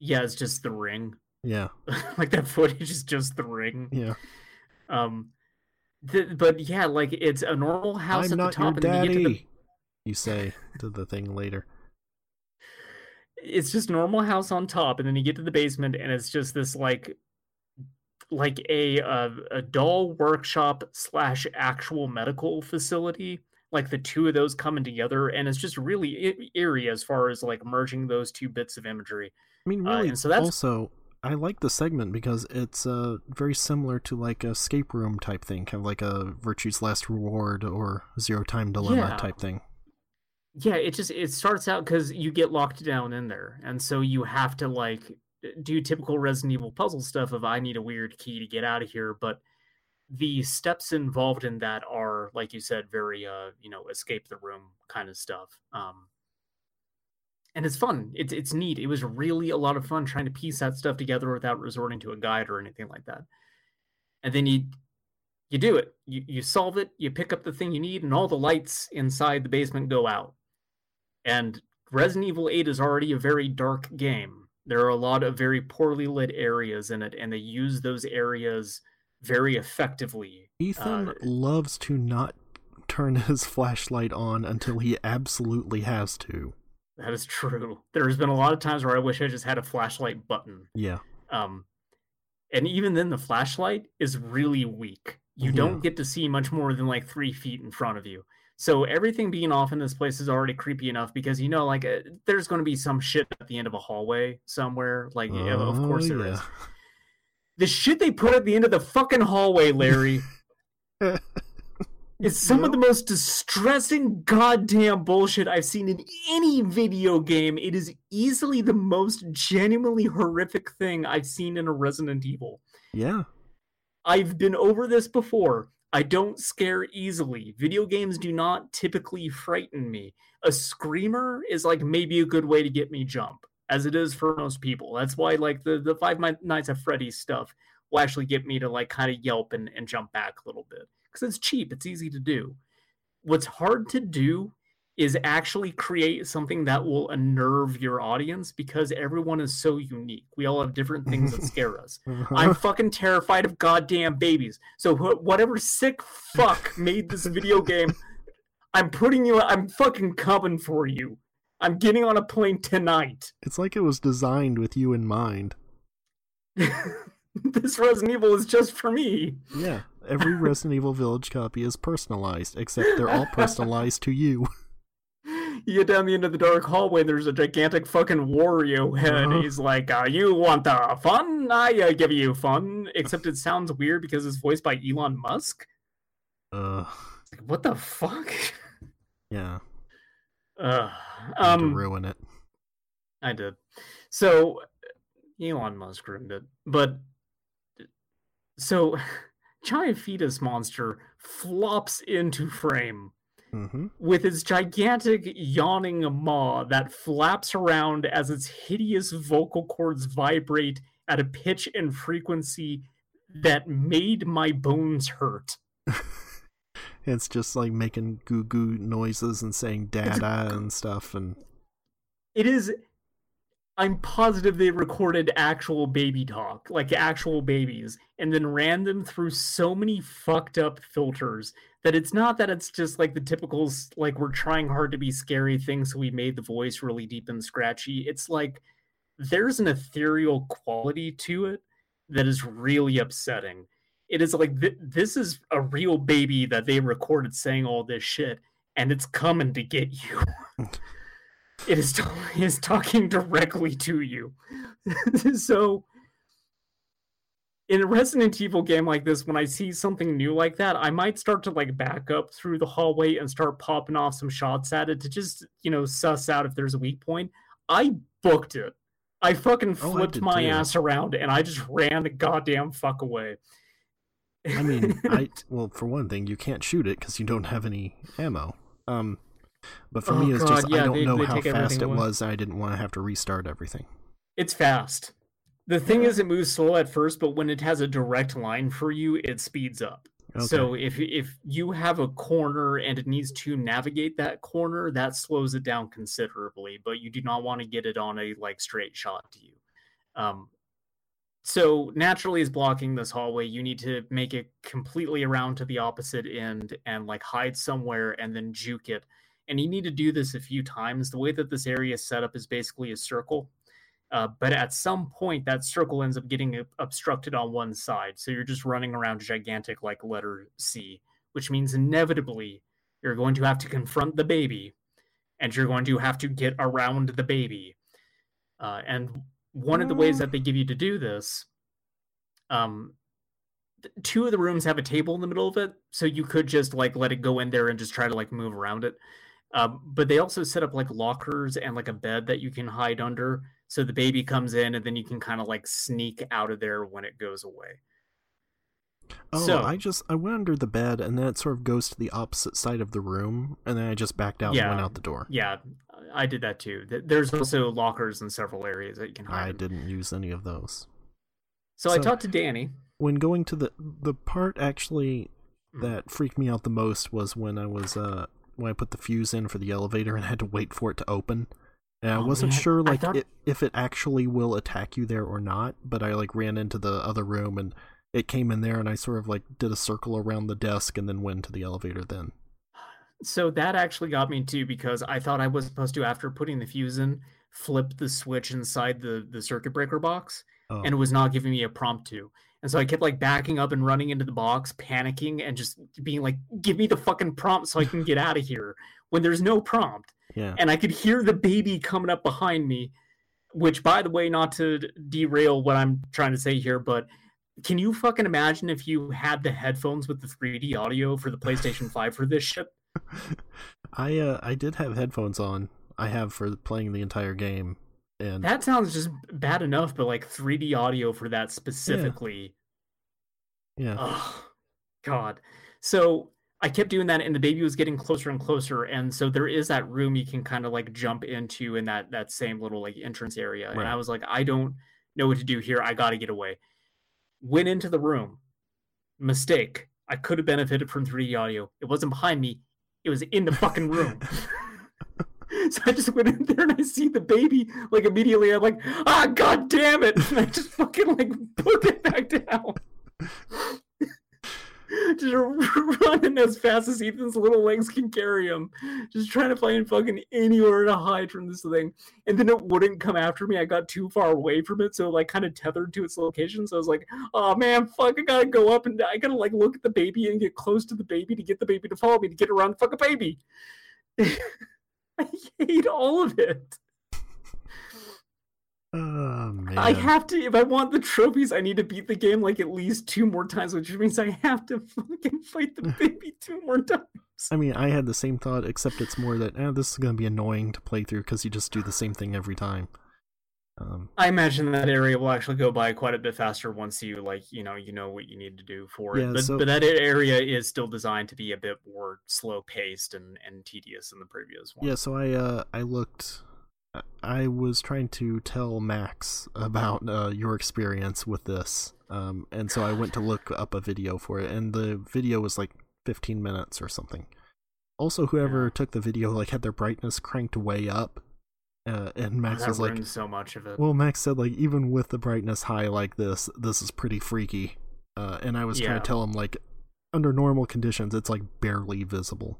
Yeah, it's just the ring. [laughs] Yeah, like that footage is just the ring. yeah. Um, th- but yeah, like it's a normal house I'm at not the top, and you get to the daddy. You say to the thing later. It's just normal house on top, and then you get to the basement, and it's just this like like a uh, a doll workshop slash actual medical facility. Like the two of those coming together, and it's just really eerie as far as like merging those two bits of imagery. I mean, Uh, really. and so that's- Also, I like the segment because it's uh very similar to like a escape room type thing, kind of like a Virtue's Last Reward or Zero Time Dilemma Yeah. type thing. Yeah it just it starts out because you get locked down in there and so you have to like do typical resident evil puzzle stuff of i need a weird key to get out of here but the steps involved in that are like you said very uh you know escape the room kind of stuff um and it's fun. It's it's neat. It was really a lot of fun trying to piece that stuff together without resorting to a guide or anything like that. And then you you do it. You, you solve it you pick up the thing you need and all the lights inside the basement go out and Resident Evil 8 is already a very dark game. There are a lot of very poorly lit areas in it, and they use those areas very effectively. Ethan Uh, loves to not turn [laughs] his flashlight on until he absolutely has to. That is true. There's been a lot of times where I wish I just had a flashlight button. Yeah. Um, and even then, the flashlight is really weak. You Yeah. don't get to see much more than like three feet in front of you. So everything being off in this place is already creepy enough because you know, like, uh, there's going to be some shit at the end of a hallway somewhere. Like, yeah, of Oh, course there is. yeah. The shit they put at the end of the fucking hallway, Larry. [laughs] is some of the most distressing goddamn bullshit I've seen in any video game. It is easily the most genuinely horrific thing I've seen in a Resident Evil. Yeah. I've been over this before. I don't scare easily. Video games do not typically frighten me. A screamer is like maybe a good way to get me jump, as it is for most people. That's why like the the Five Nights at Freddy's stuff will actually get me to like kind of yelp and, and jump back a little bit because it's cheap. It's easy to do. What's hard to do is actually create something that will unnerve your audience because everyone is so unique. We all have different things that scare [laughs] us. I'm fucking terrified of goddamn babies. So wh- whatever sick fuck made this video game, I'm putting you. I'm fucking coming for you. I'm getting on a plane tonight. it's like it was designed with you in mind. [laughs] this Resident Evil is just for me. Yeah. Every Resident Evil Village copy is personalized, except they're all [laughs] personalized to you. [laughs] You get down the end of the dark hallway, and there's a gigantic fucking Wario head. Uh-huh. He's like, uh, "You want the fun? I uh, give you fun." Except it sounds weird because it's voiced by Elon Musk. Uh, what the fuck? [laughs] yeah. Uh, Um, um, ruin it. I did. So Elon Musk ruined it. But so [laughs] giant fetus monster flops into frame Mm-hmm. with its gigantic yawning maw that flaps around as its hideous vocal cords vibrate at a pitch and frequency that made my bones hurt. [laughs] It's just like making goo goo noises and saying dada and stuff and It is. I'm positive they recorded actual baby talk, like actual babies, and then ran them through so many fucked up filters that it's not that it's just like the typical, s- like, we're trying hard to be scary thing, so we made the voice really deep and scratchy. It's like there's an ethereal quality to it that is really upsetting. It is like th- this is a real baby that they recorded saying all this shit, and it's coming to get you. [laughs] it is, t- it [laughs] is talking directly to you. [laughs] so, in a Resident Evil game like this, when I see something new like that, I might start to like back up through the hallway and start popping off some shots at it to just, you know, suss out if there's a weak point. I booked it. I fucking Oh, I flipped my too. ass around and I just ran the goddamn fuck away. I mean, I [laughs] well, for one thing, you can't shoot it because you don't have any ammo. Um, but for Oh, me, it's just yeah, I don't they- know they how fast it away. was. I didn't want to have to restart everything. It's fast. The thing is, it moves slow at first, but when it has a direct line for you, it speeds up. Okay. So if if you have a corner and it needs to navigate that corner, that slows it down considerably. But you do not want to get it on a like straight shot to you. Um, so naturally, as blocking this hallway, you need to make it completely around to the opposite end and like hide somewhere and then juke it. And you need to do this a few times. The way that this area is set up is basically a circle. Uh, but at some point, that circle ends up getting ob- obstructed on one side. So you're just running around gigantic, like letter C, which means inevitably you're going to have to confront the baby and you're going to have to get around the baby. Uh, and one of the ways that they give you to do this, um, two of the rooms have a table in the middle of it. So you could just like let it go in there and just try to like move around it. Um, but they also set up like lockers and like a bed that you can hide under. So the baby comes in and then you can kind of like sneak out of there when it goes away. Oh, so- I just I went under the bed and then it sort of goes to the opposite side of the room, and then I just backed out and went out the door. Yeah, I did that too. There's also lockers in several areas that you can hide. I didn't use any of those. So, I talked to Danny. When going to the the part actually Hmm. that freaked me out the most was when I was uh when I put the fuse in for the elevator and [laughs] had to wait for it to open. And I Oh, wasn't man, sure like thought- i if it actually will attack you there or not, but I like ran into the other room and it came in there and I sort of like did a circle around the desk and then went to the elevator then. So that actually got me too because I thought I was supposed to, after putting the fuse in, flip the switch inside the the circuit breaker box, Oh. and it was not giving me a prompt to. And so I kept like backing up and running into the box, panicking, and just being like, "Give me the fucking prompt so I can get out of here." When there's no prompt, yeah. and I could hear the baby coming up behind me. Which, by the way, not to derail what I'm trying to say here, but can you fucking imagine if you had the headphones with the 3D audio for the PlayStation 5 for this shit? [laughs] I uh I did have headphones on. I have for playing the entire game, and That sounds just bad enough, but like 3D audio for that specifically. yeah, Oh, God. So I kept doing that, and the baby was getting closer and closer. And so there is that room you can kind of like jump into in that that same little like entrance area. And I was like, I don't know what to do here. I got to get away. Went into the room. Mistake. I could have benefited from 3D audio. It wasn't behind me. It was in the fucking room. [laughs] [laughs] so I just went in there and I see the baby like immediately. I'm like, ah, god damn it! [laughs] And I just fucking like put it back down. [laughs] just running as fast as Ethan's little legs can carry him, just trying to find fucking anywhere to hide from this thing. And then it wouldn't come after me. I got too far away from it, so like kind of tethered to its location. So I was like, oh man, fuck, I gotta go up and I gotta like look at the baby and get close to the baby to get the baby to follow me to get around the fucking baby. [laughs] I hate all of it. oh man, I have to, if I want the trophies, I need to beat the game like at least two more times, which means I have to fucking fight the [laughs] baby two more times. I mean, I had the same thought, except it's more that eh, this is gonna be annoying to play through because you just do the same thing every time. Um, I imagine that area will actually go by quite a bit faster once you like, you know, you know what you need to do for Yeah, it. But, so- but that area is still designed to be a bit more slow paced and, and tedious than the previous one. yeah, so I uh I looked, I- was trying to tell Max about uh, your experience with this, um, and so I went to look up a video for it, and the video was like 15 minutes or something. Also, whoever Yeah. took the video like had their brightness cranked way up, uh, and Max that was like, so much of it. Well, Max said like even with the brightness high like this, this is pretty freaky. Uh, and I was trying to tell him like under normal conditions, it's like barely visible.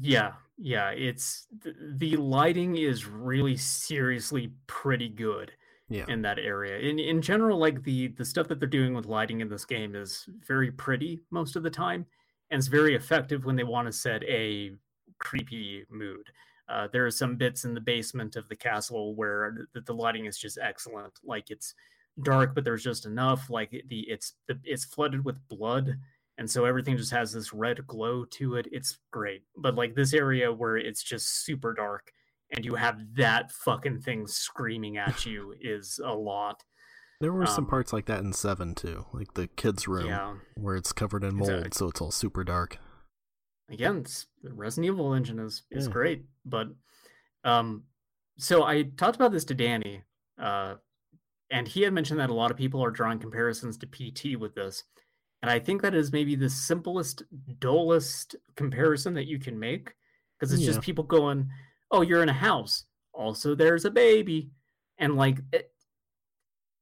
Yeah, yeah, it's th- the lighting is really seriously pretty good Yeah, in that area. In in general, like the the stuff that they're doing with lighting in this game is very pretty most of the time, and it's very effective when they want to set a creepy mood. Uh, there are some bits in the basement of the castle where the, the lighting is just excellent. Like it's dark, but there's just enough. Like the it's the it's flooded with blood, and so everything just has this red glow to it. It's great. But like this area where it's just super dark and you have that fucking thing screaming at you [laughs] is a lot. there were some um, parts like that in Seven too, like the kids' room Yeah. where it's covered in mold, a- so it's all super dark. Again, it's, the Resident Evil engine is is Yeah. great, but um, so I talked about this to Danny, uh, and he had mentioned that a lot of people are drawing comparisons to PT with this, and I think that is maybe the simplest, dullest comparison that you can make because it's just people going, "Oh, you're in a house. Also, there's a baby," and like, it,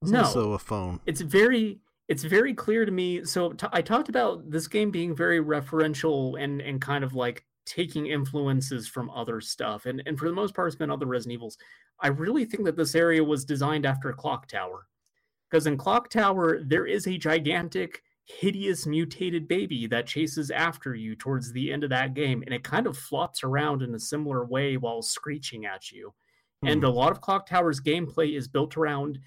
It's no, also a phone. it's very it's very clear to me so t- i talked about this game being very referential and and kind of like taking influences from other stuff and and for the most part it's been other resident evils. I really think that this area was designed after clock tower because in clock tower there is a gigantic hideous mutated baby that chases after you towards the end of that game and it kind of flops around in a similar way while screeching at you. And a mm-hmm. lot of clock tower's gameplay is built around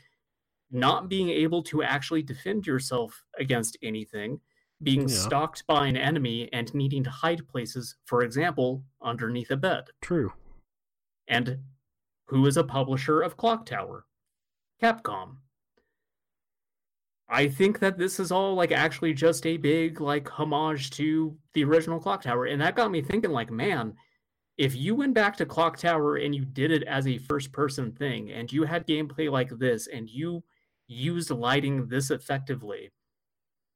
not being able to actually defend yourself against anything, being Yeah. stalked by an enemy, and needing to hide places, for example, underneath a bed. True. And who is a publisher of Clock Tower? Capcom. I think that this is all like actually just a big like homage to the original Clock Tower. And that got me thinking like, man, if you went back to Clock Tower and you did it as a first person thing and you had gameplay like this and you used lighting this effectively,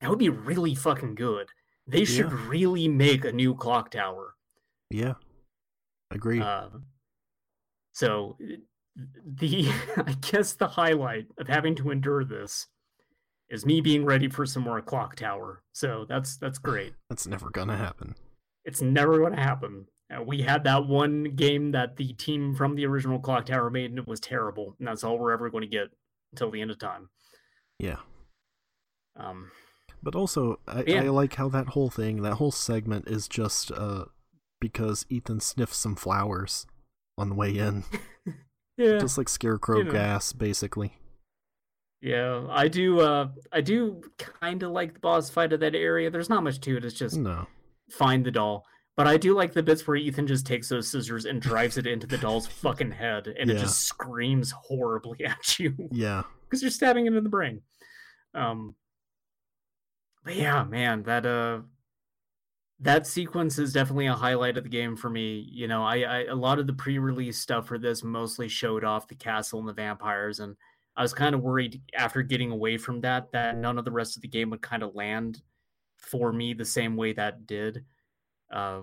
that would be really fucking good. They should Yeah. really make a new Clock Tower. Yeah. agree. Uh, so the [laughs] I guess the highlight of having to endure this is me being ready for some more clock tower. So that's that's great. [sighs] That's never gonna happen. It's never going to happen. Uh, we had that one game that the team from the original clock tower made, and it was terrible. And that's all we're ever going to get until the end of time. Yeah. Um, But also, I, Yeah. I like how that whole thing, that whole segment is just uh because Ethan sniffed some flowers on the way in, [laughs] yeah, just like scarecrow you know. gas, basically. Yeah, I do. Uh, I do kind of like the boss fight of that area. There's not much to it. It's just No. find the doll. But I do like the bits where Ethan just takes those scissors and drives it into the doll's [laughs] fucking head, and it just screams horribly [laughs] at you Yeah. because you're stabbing it in the brain. Um, but yeah, man, that uh, that sequence is definitely a highlight of the game for me. You know, I, I a lot of the pre-release stuff for this mostly showed off the castle and the vampires, and I was kind of worried after getting away from that that none of the rest of the game would kind of land for me the same way that did. Uh,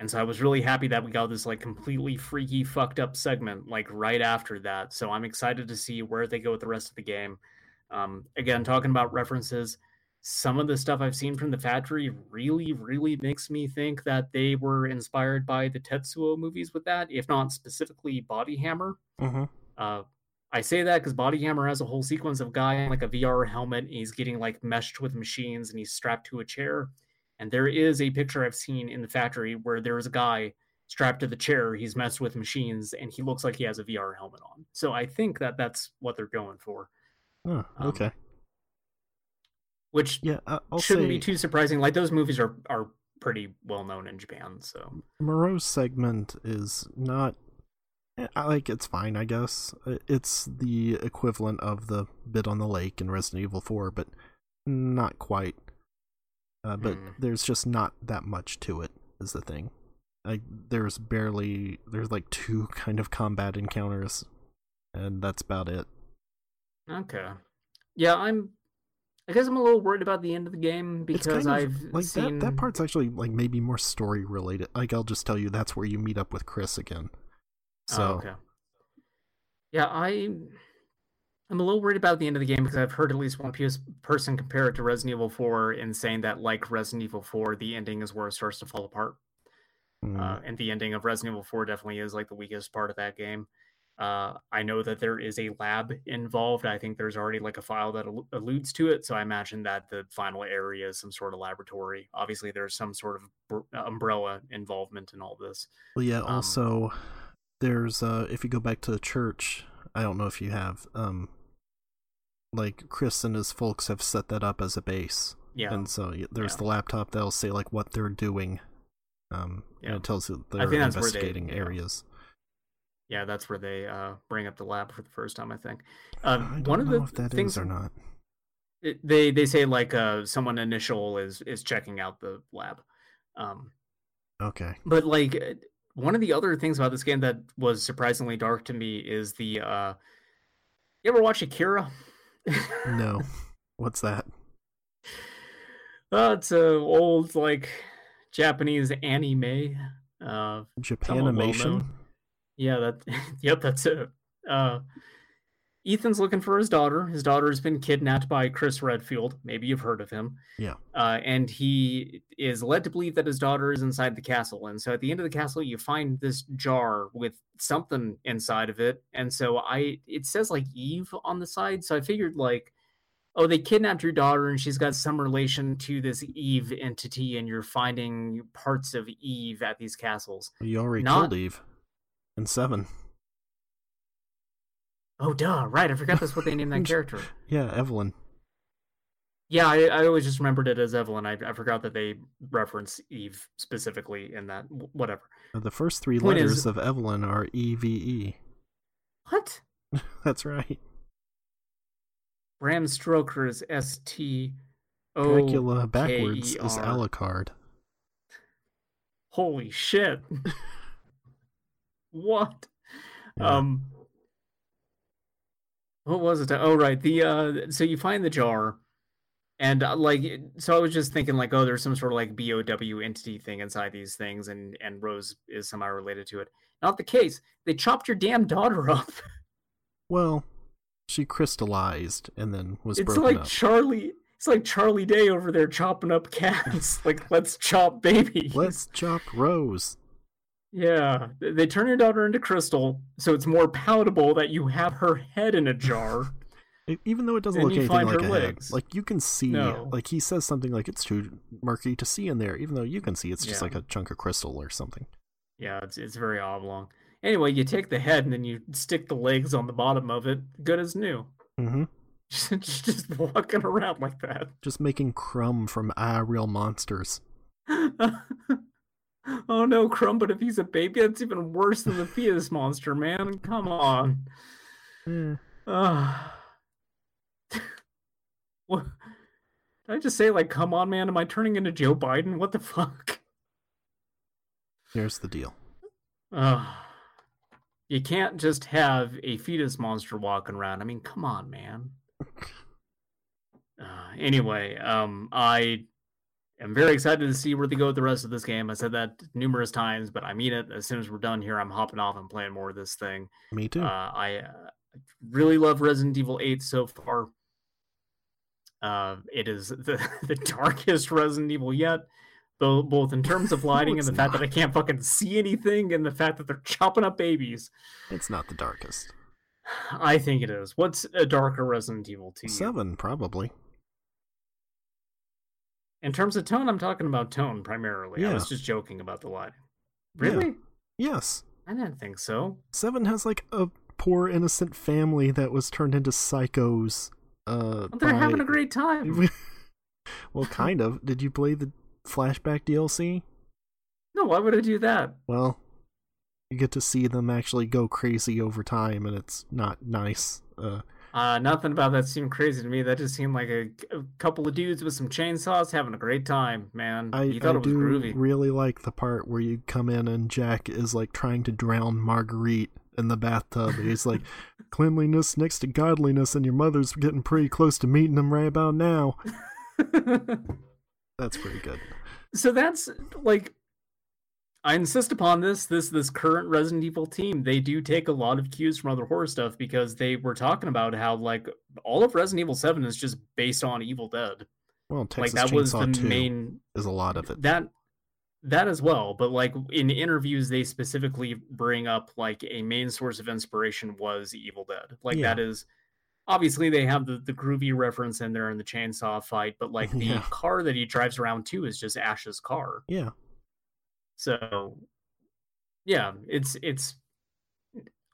and so I was really happy that we got this like completely freaky, fucked up segment like right after that. So I'm excited to see where they go with the rest of the game. Um, again, talking about references, some of the stuff I've seen from the factory really, really makes me think that they were inspired by the Tetsuo movies with that, if not specifically Body Hammer. Mm-hmm. Uh, I say that because Body Hammer has a whole sequence of guy in like a VR helmet. And he's getting like meshed with machines, and he's strapped to a chair. And there is a picture I've seen in the factory where there is a guy strapped to the chair. He's messed with machines, and he looks like he has a VR helmet on. So I think that that's what they're going for, Oh, Um, okay. Which Yeah, I'll shouldn't say be too surprising. Like those movies are are pretty well known in Japan. So Moreau's segment is not. eh, I like it's fine, I guess. It's the equivalent of the bit on the lake in Resident Evil 4, but not quite. Uh, but Hmm. there's just not that much to it. Is the thing. Like there's barely there's like two [laughs] kind of combat encounters, and that's about it. okay, yeah, I'm. I guess I'm a little worried about the end of the game because kind of I've like seen that. That part's actually like maybe more story related. Like I'll just tell you that's where you meet up with Chris again. So Oh, okay. Yeah, I I'm a little worried about the end of the game because I've heard at least one person compare it to Resident Evil 4 and saying that like Resident Evil 4, the ending is where it starts to fall apart. mm, Uh, and the ending of Resident Evil 4 definitely is like the weakest part of that game. Uh, I know that there is a lab involved. I think there's already like a file that al- alludes to it. So I imagine that the final area is some sort of laboratory. Obviously, there's some sort of br- umbrella involvement in all this. Well, yeah. Um, Also, there's uh, if you go back to the church, I don't know if you have um, like Chris and his folks have set that up as a base, Yeah. and so there's Yeah. the laptop that'll say like what they're doing, um, Yeah. and it tells you they're where they- investigating yeah. Yeah, that's where they uh, bring up the lab for the first time. I think. I Um, don't one of the if that is things or not. it- they they say like uh, someone initial is is checking out the lab, um, Okay. but like uh, one of the other things about this game that was surprisingly dark to me is the. Uh, you ever watch Akira? No. [laughs] What's that? oh, it's a old like Japanese anime. Uh, Japanimation. Yeah, that [laughs] yep, that's it. Uh Ethan's looking for his daughter. His daughter has been kidnapped by Chris Redfield. Maybe you've heard of him. Yeah. Uh, and he is led to believe that his daughter is inside the castle. And so at the end of the castle, you find this jar with something inside of it. And so I, it says like Eve on the side. So I figured like, oh, they kidnapped your daughter and she's got some relation to this Eve entity, and you're finding parts of Eve at these castles. You already Not- killed Eve. In seven. Oh, duh! Right, I forgot that's what they named that [laughs] character. Yeah, Evelyn. Yeah, I, I always just remembered it as Evelyn. I, I forgot that they reference Eve specifically in that. Whatever. Uh, The first three Point letters is- of Evelyn are E V E. What? [laughs] That's right. Bram Stoker is S T O. Dracula backwards is Alucard. Holy shit! [laughs] what? Yeah. Um. What was it? Oh, right. The uh. So you find the jar, and uh, like, so I was just thinking like, oh, there's some sort of like BOW entity thing inside these things, and and Rose is somehow related to it. Not the case. They chopped your damn daughter [laughs] up. Well, she crystallized and then was it's like up. Charlie. It's like Charlie Day over there chopping up cats. [laughs] like, let's chop babies. Let's chop Rose. Yeah, they turn your daughter into crystal, so it's more palatable that you have her head in a jar. [laughs] Even though it doesn't look anything like her a head. legs. Like you can see, No. like he says something like it's too murky to see in there, even though you can see it's just Yeah. like a chunk of crystal or something. Yeah, it's it's very oblong. Anyway, you take the head and then you stick the legs on the bottom of it, good as new. Mm-hmm. Just, [laughs] just walking around like that. Just making Krumm from ah real monsters. [laughs] oh no, Krumm, but if he's a baby, that's even worse than the fetus monster, man. Come on. Eh, Uh, [laughs] what? Did I just say, like, come on, man? Am I turning into Joe Biden? What the fuck? here's the deal. Uh, you can't just have a fetus monster walking around. I mean, come on, man. [laughs] Uh, anyway, um, I am very excited to see where they go with the rest of this game. I said that numerous times, but I mean it. As soon as we're done here, I'm hopping off and playing more of this thing. Me too. Uh, I uh, really love Resident Evil 8 so far. Uh, it is [laughs] the, the darkest Resident Evil yet, though, both in terms of [laughs] lighting it's and the fact that. I can't fucking see anything, and the fact that they're chopping up babies. it's not the darkest. I think it is. What's a darker Resident Evil to you? Seven, probably. In terms of tone, I'm talking about tone primarily. Yeah. I was just joking about the lighting. Yeah. Really? Yes. I didn't think so. Seven has like a poor innocent family that was turned into psychos. Uh, They're by- having a great time. [laughs] well, kind of. Did you play the flashback DLC? No, why would I do that? Well, you get to see them actually go crazy over time, and it's not nice. Uh, Uh, nothing about that seemed crazy to me. That just seemed like a, a couple of dudes with some chainsaws having a great time, man. I, you thought I it was do groovy. really like the part where you come in and Jack is like trying to drown Marguerite in the bathtub. He's like, [laughs] cleanliness next to godliness, and your mother's getting pretty close to meeting them right about now. [laughs] That's pretty good. so that's like I insist upon this this this current Resident Evil team they do take a lot of cues from other horror stuff because they were talking about how like all of Resident Evil 7 is just based on Evil Dead. Well, Texas like that was the main is a lot of it. that that as well but like in interviews they specifically bring up like a main source of inspiration was evil dead like Yeah. that is obviously they have the, the groovy reference in there in the chainsaw fight but like [laughs] the Yeah. car that he drives around too is just ash's car Yeah. So yeah it's it's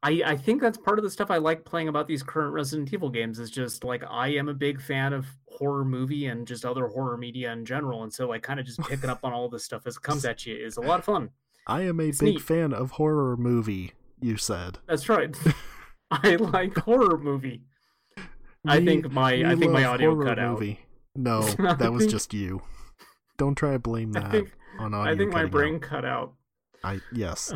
I, I think that's part of the stuff I like playing about these current Resident Evil games is just like I am a big fan of horror movie and just other horror media in general, and so like kind of just picking up on all this stuff as it comes [laughs] at you is a lot of fun. I am a It's big neat. fan of horror movie, you said. That's right. [laughs] I like horror movie. I think my I think my audio cut out. movie. No, [laughs] that was just you. Don't try to blame I that think I think my brain out. cut out. I yes.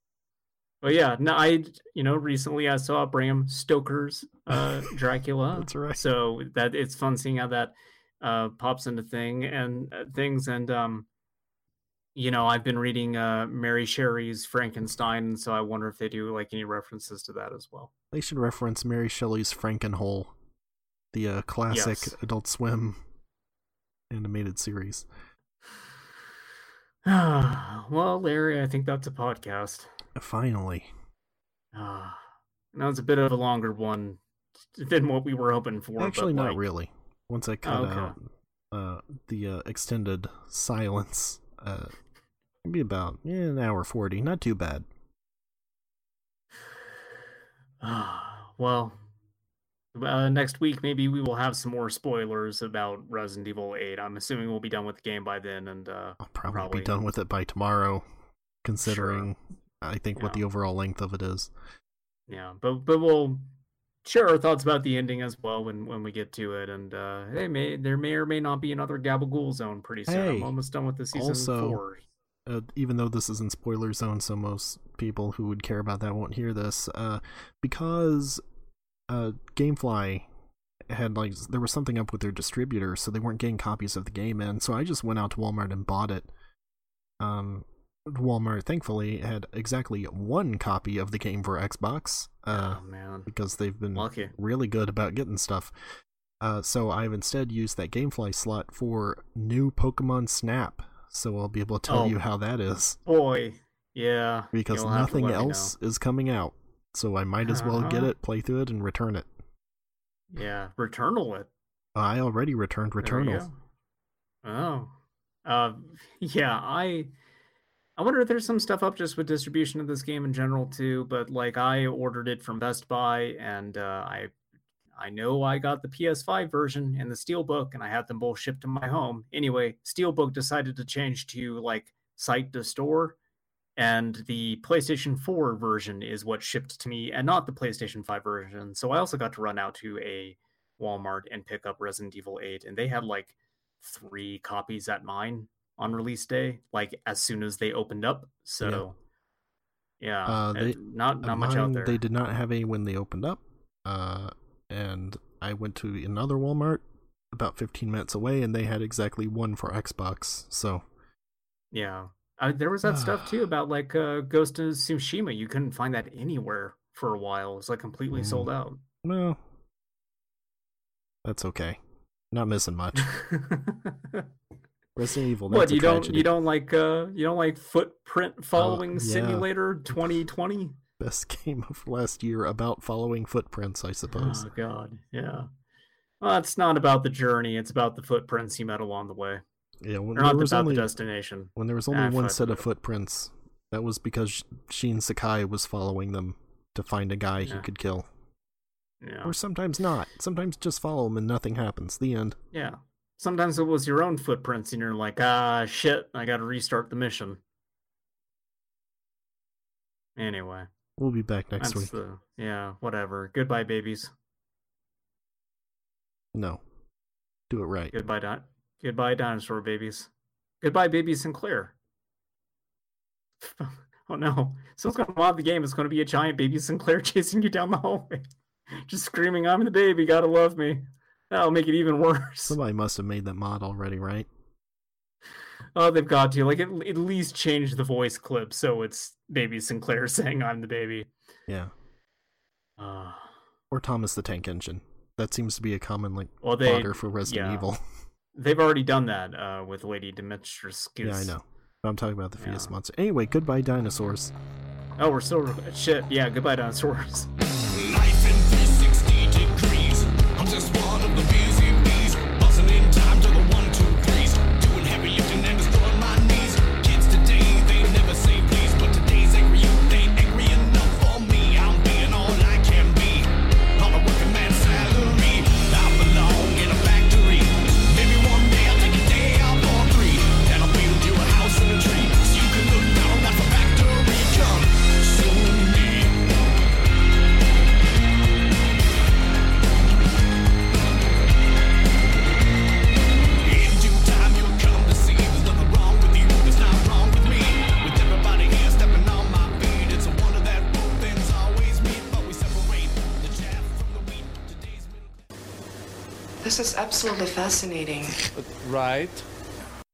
[laughs] but yeah, no, I you know recently I saw Bram Stoker's uh, [laughs] Dracula. That's right. So that it's fun seeing how that uh, pops into thing and uh, things and um, you know I've been reading uh, Mary Shelley's Frankenstein, and so I wonder if they do like any references to that as well. They should reference Mary Shelley's Frankenhole, the uh, classic Yes. Adult Swim animated series. Well, Larry, I think that's a podcast. Finally, Uh, now it's a bit of a longer one than what we were hoping for. actually, but not like, really. Once I cut okay. out uh, the uh, extended silence, uh, maybe about yeah, an hour forty. Not too bad. well, uh, next week maybe we will have some more spoilers about Resident Evil 8. I'm assuming we'll be done with the game by then, and uh, I'll probably, Probably. be done with it by tomorrow, considering I think what the overall length of it is. yeah, but but we'll share our thoughts about the ending as well when when we get to it. And uh, hey, may there may or may not be another Gabagool zone pretty soon. I'm almost done with the season also- four. uh, even though this is in spoiler zone, so most people who would care about that won't hear this. Uh, because uh, GameFly had like there was something up with their distributor, so they weren't getting copies of the game in. So I just went out to Walmart and bought it. Um, Walmart thankfully had exactly one copy of the game for Xbox. Uh, oh man, because they've been lucky. really good about getting stuff. Uh, so I've instead used that GameFly slot for new Pokemon Snap. So I'll be able to tell Oh. you how that is Boy, yeah, because you'll have to nothing else is coming out. So I might as well get Uh-huh. it, play through it, and return it. Yeah, Returnal it. I already returned Returnal. Oh, uh, [laughs] yeah. I I wonder if there's some stuff up just with distribution of this game in general too. But like, I ordered it from Best Buy, and uh, I I know I got the PS5 version and the Steelbook, and I had them both shipped to my home. Anyway, Steelbook decided to change to like site to store, and the PlayStation 4 version is what shipped to me, and not the PlayStation 5 version. So I also got to run out to a Walmart and pick up Resident Evil 8, and they had like three copies at mine on release day, like as soon as they opened up. So yeah, Uh, they- not not much out there. They did not have any when they opened up. Uh, and I went to another Walmart about 15 minutes away, and they had exactly one for Xbox. So Yeah. Uh, there was that stuff too [sighs] about like uh, Ghost of Tsushima. You couldn't find that anywhere for a while. It was like completely sold Mm. out. No, that's okay. Not missing much. [laughs] Resident Evil. What you don't you don't like uh you don't like footprint following yeah. simulator 2020? Best game of last year about following footprints, I suppose. Oh god, yeah. Well, it's not about the journey. It's about the footprints you met along the way. Yeah, when there not was about only the destination. when there was only Ah, one set of it. footprints, that was because Jin Sakai was following them to find a guy he could kill. Yeah. Or sometimes not. Sometimes just follow him and nothing happens. The end. Yeah. Sometimes it was your own footprints, and you're like, ah, shit, I got to restart the mission. Anyway, We'll be back next week. the yeah, whatever. Goodbye, babies. No. Do it right. Goodbye, di- goodbye, dinosaur babies. Goodbye, baby Sinclair. [laughs] oh no, someone's gonna mod the game. It's gonna be a giant baby Sinclair [laughs] chasing you down the hallway, [laughs] just screaming, "I'm the baby, gotta love me." That'll make it even worse. Somebody must have made that mod already, right? Oh, they've got to like at, at least change the voice clip so it's baby Sinclair saying "I'm the baby." Yeah. Uh, Or Thomas the Tank Engine. That seems to be a common like well, they fodder for Resident yeah. Evil. They've already done that uh, with Lady Dimitrescu. yeah, I know. But I'm talking about the Fetus Yeah. monster. Anyway, goodbye dinosaurs. Oh, we're still shit. Yeah, goodbye dinosaurs. [laughs] absolutely fascinating. Right?